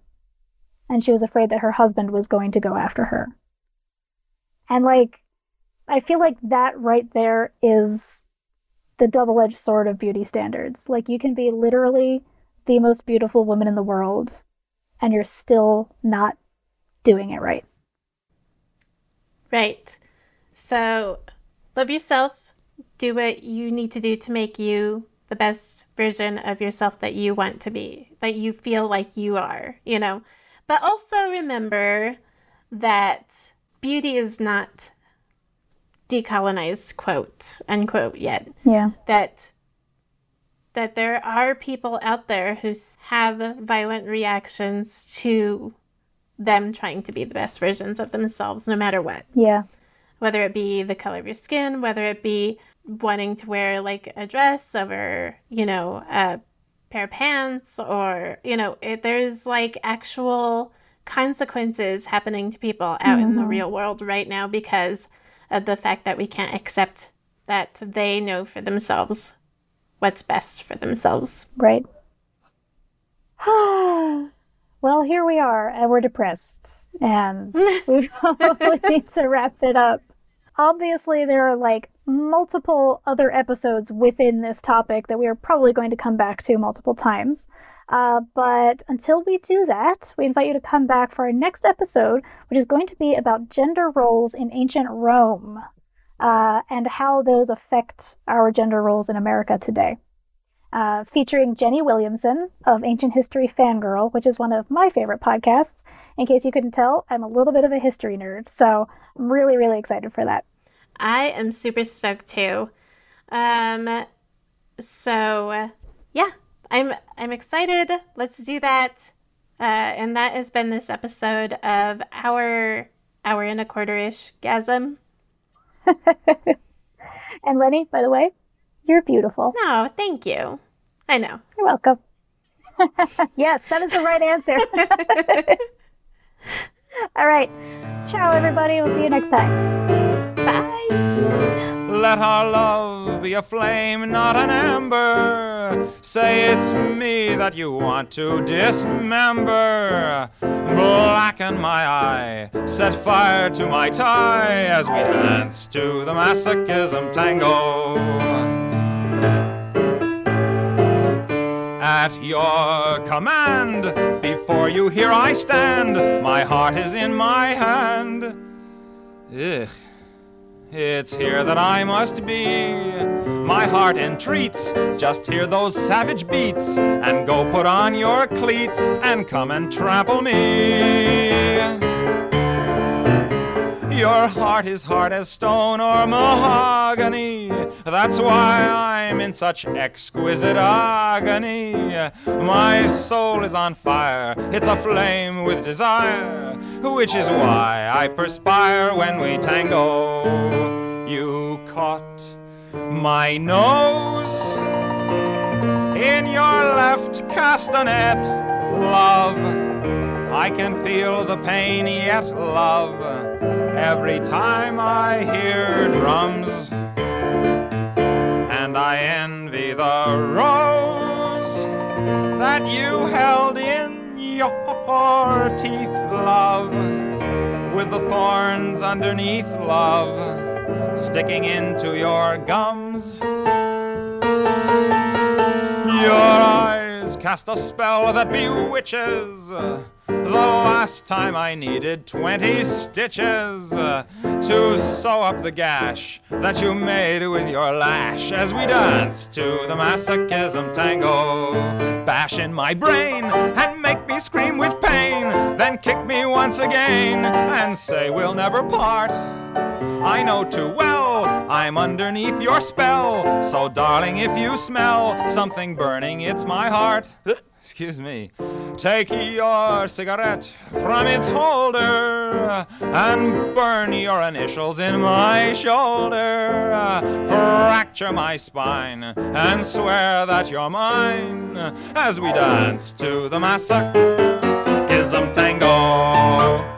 and she was afraid that her husband was going to go after her. And like, I feel like that right there is the double edged sword of beauty standards. Like, you can be literally the most beautiful woman in the world, and you're still not doing it right. Right. So love yourself. Do what you need to do to make you the best version of yourself that you want to be, that you feel like you are, you know. But also remember that beauty is not decolonized quote unquote yet Yeah. that that there are people out there who have violent reactions to them trying to be the best versions of themselves no matter what Yeah. whether it be the color of your skin whether it be wanting to wear like a dress over you know a pair of pants or you know it, there's like actual consequences happening to people out in the Mhm. real world right now because of the fact that we can't accept that they know for themselves what's best for themselves Right. [SIGHS] well, here we are, and we're depressed, and [LAUGHS] we [LAUGHS] probably need to wrap it up. Obviously, there are like multiple other episodes within this topic that we are probably going to come back to multiple times. Uh, but until we do that, we invite you to come back for our next episode, which is going to be about gender roles in ancient Rome uh, and how those affect our gender roles in America today uh, featuring Jenny Williamson of Ancient History Fangirl, which is one of my favorite podcasts. In case you couldn't tell, I'm a little bit of a history nerd, so I'm really, really excited for that. I am super stoked too um so yeah i'm i'm excited let's do that uh and that has been this episode of our hour and a quarter-ish gasm [LAUGHS] And Lenny, by the way, you're beautiful. no thank you i know You're welcome. [LAUGHS] yes, that is the right answer. [LAUGHS] All right. Ciao, everybody. We'll see you next time. Let our love be a flame, not an ember. Say it's me that you want to dismember. Blacken my eye, set fire to my tie as we dance to the masochism tango. At your command, before you here I stand. My heart is in my hand. Ugh. It's here that I must be. My heart entreats. Just hear those savage beats and go put on your cleats and come and trample me. Your heart is hard as stone or mahogany. That's why I'm in such exquisite agony. My soul is on fire, it's aflame with desire, which is why I perspire when we tango. You caught my nose in your left castanet, love. I can feel the pain yet, love, every time I hear drums. And I envy the rose that you held in your teeth, love, with the thorns underneath, love, sticking into your gums. Your eyes cast a spell that bewitches. The last time I needed 20 stitches uh, to sew up the gash that you made with your lash as we danced to the masochism tango. Bash in my brain and make me scream with pain, then kick me once again and say we'll never part. I know too well I'm underneath your spell. So, darling, if you smell something burning, it's my heart. [LAUGHS] Excuse me. Take your cigarette from its holder and burn your initials in my shoulder. Fracture my spine and swear that you're mine as we dance to the masochism tango.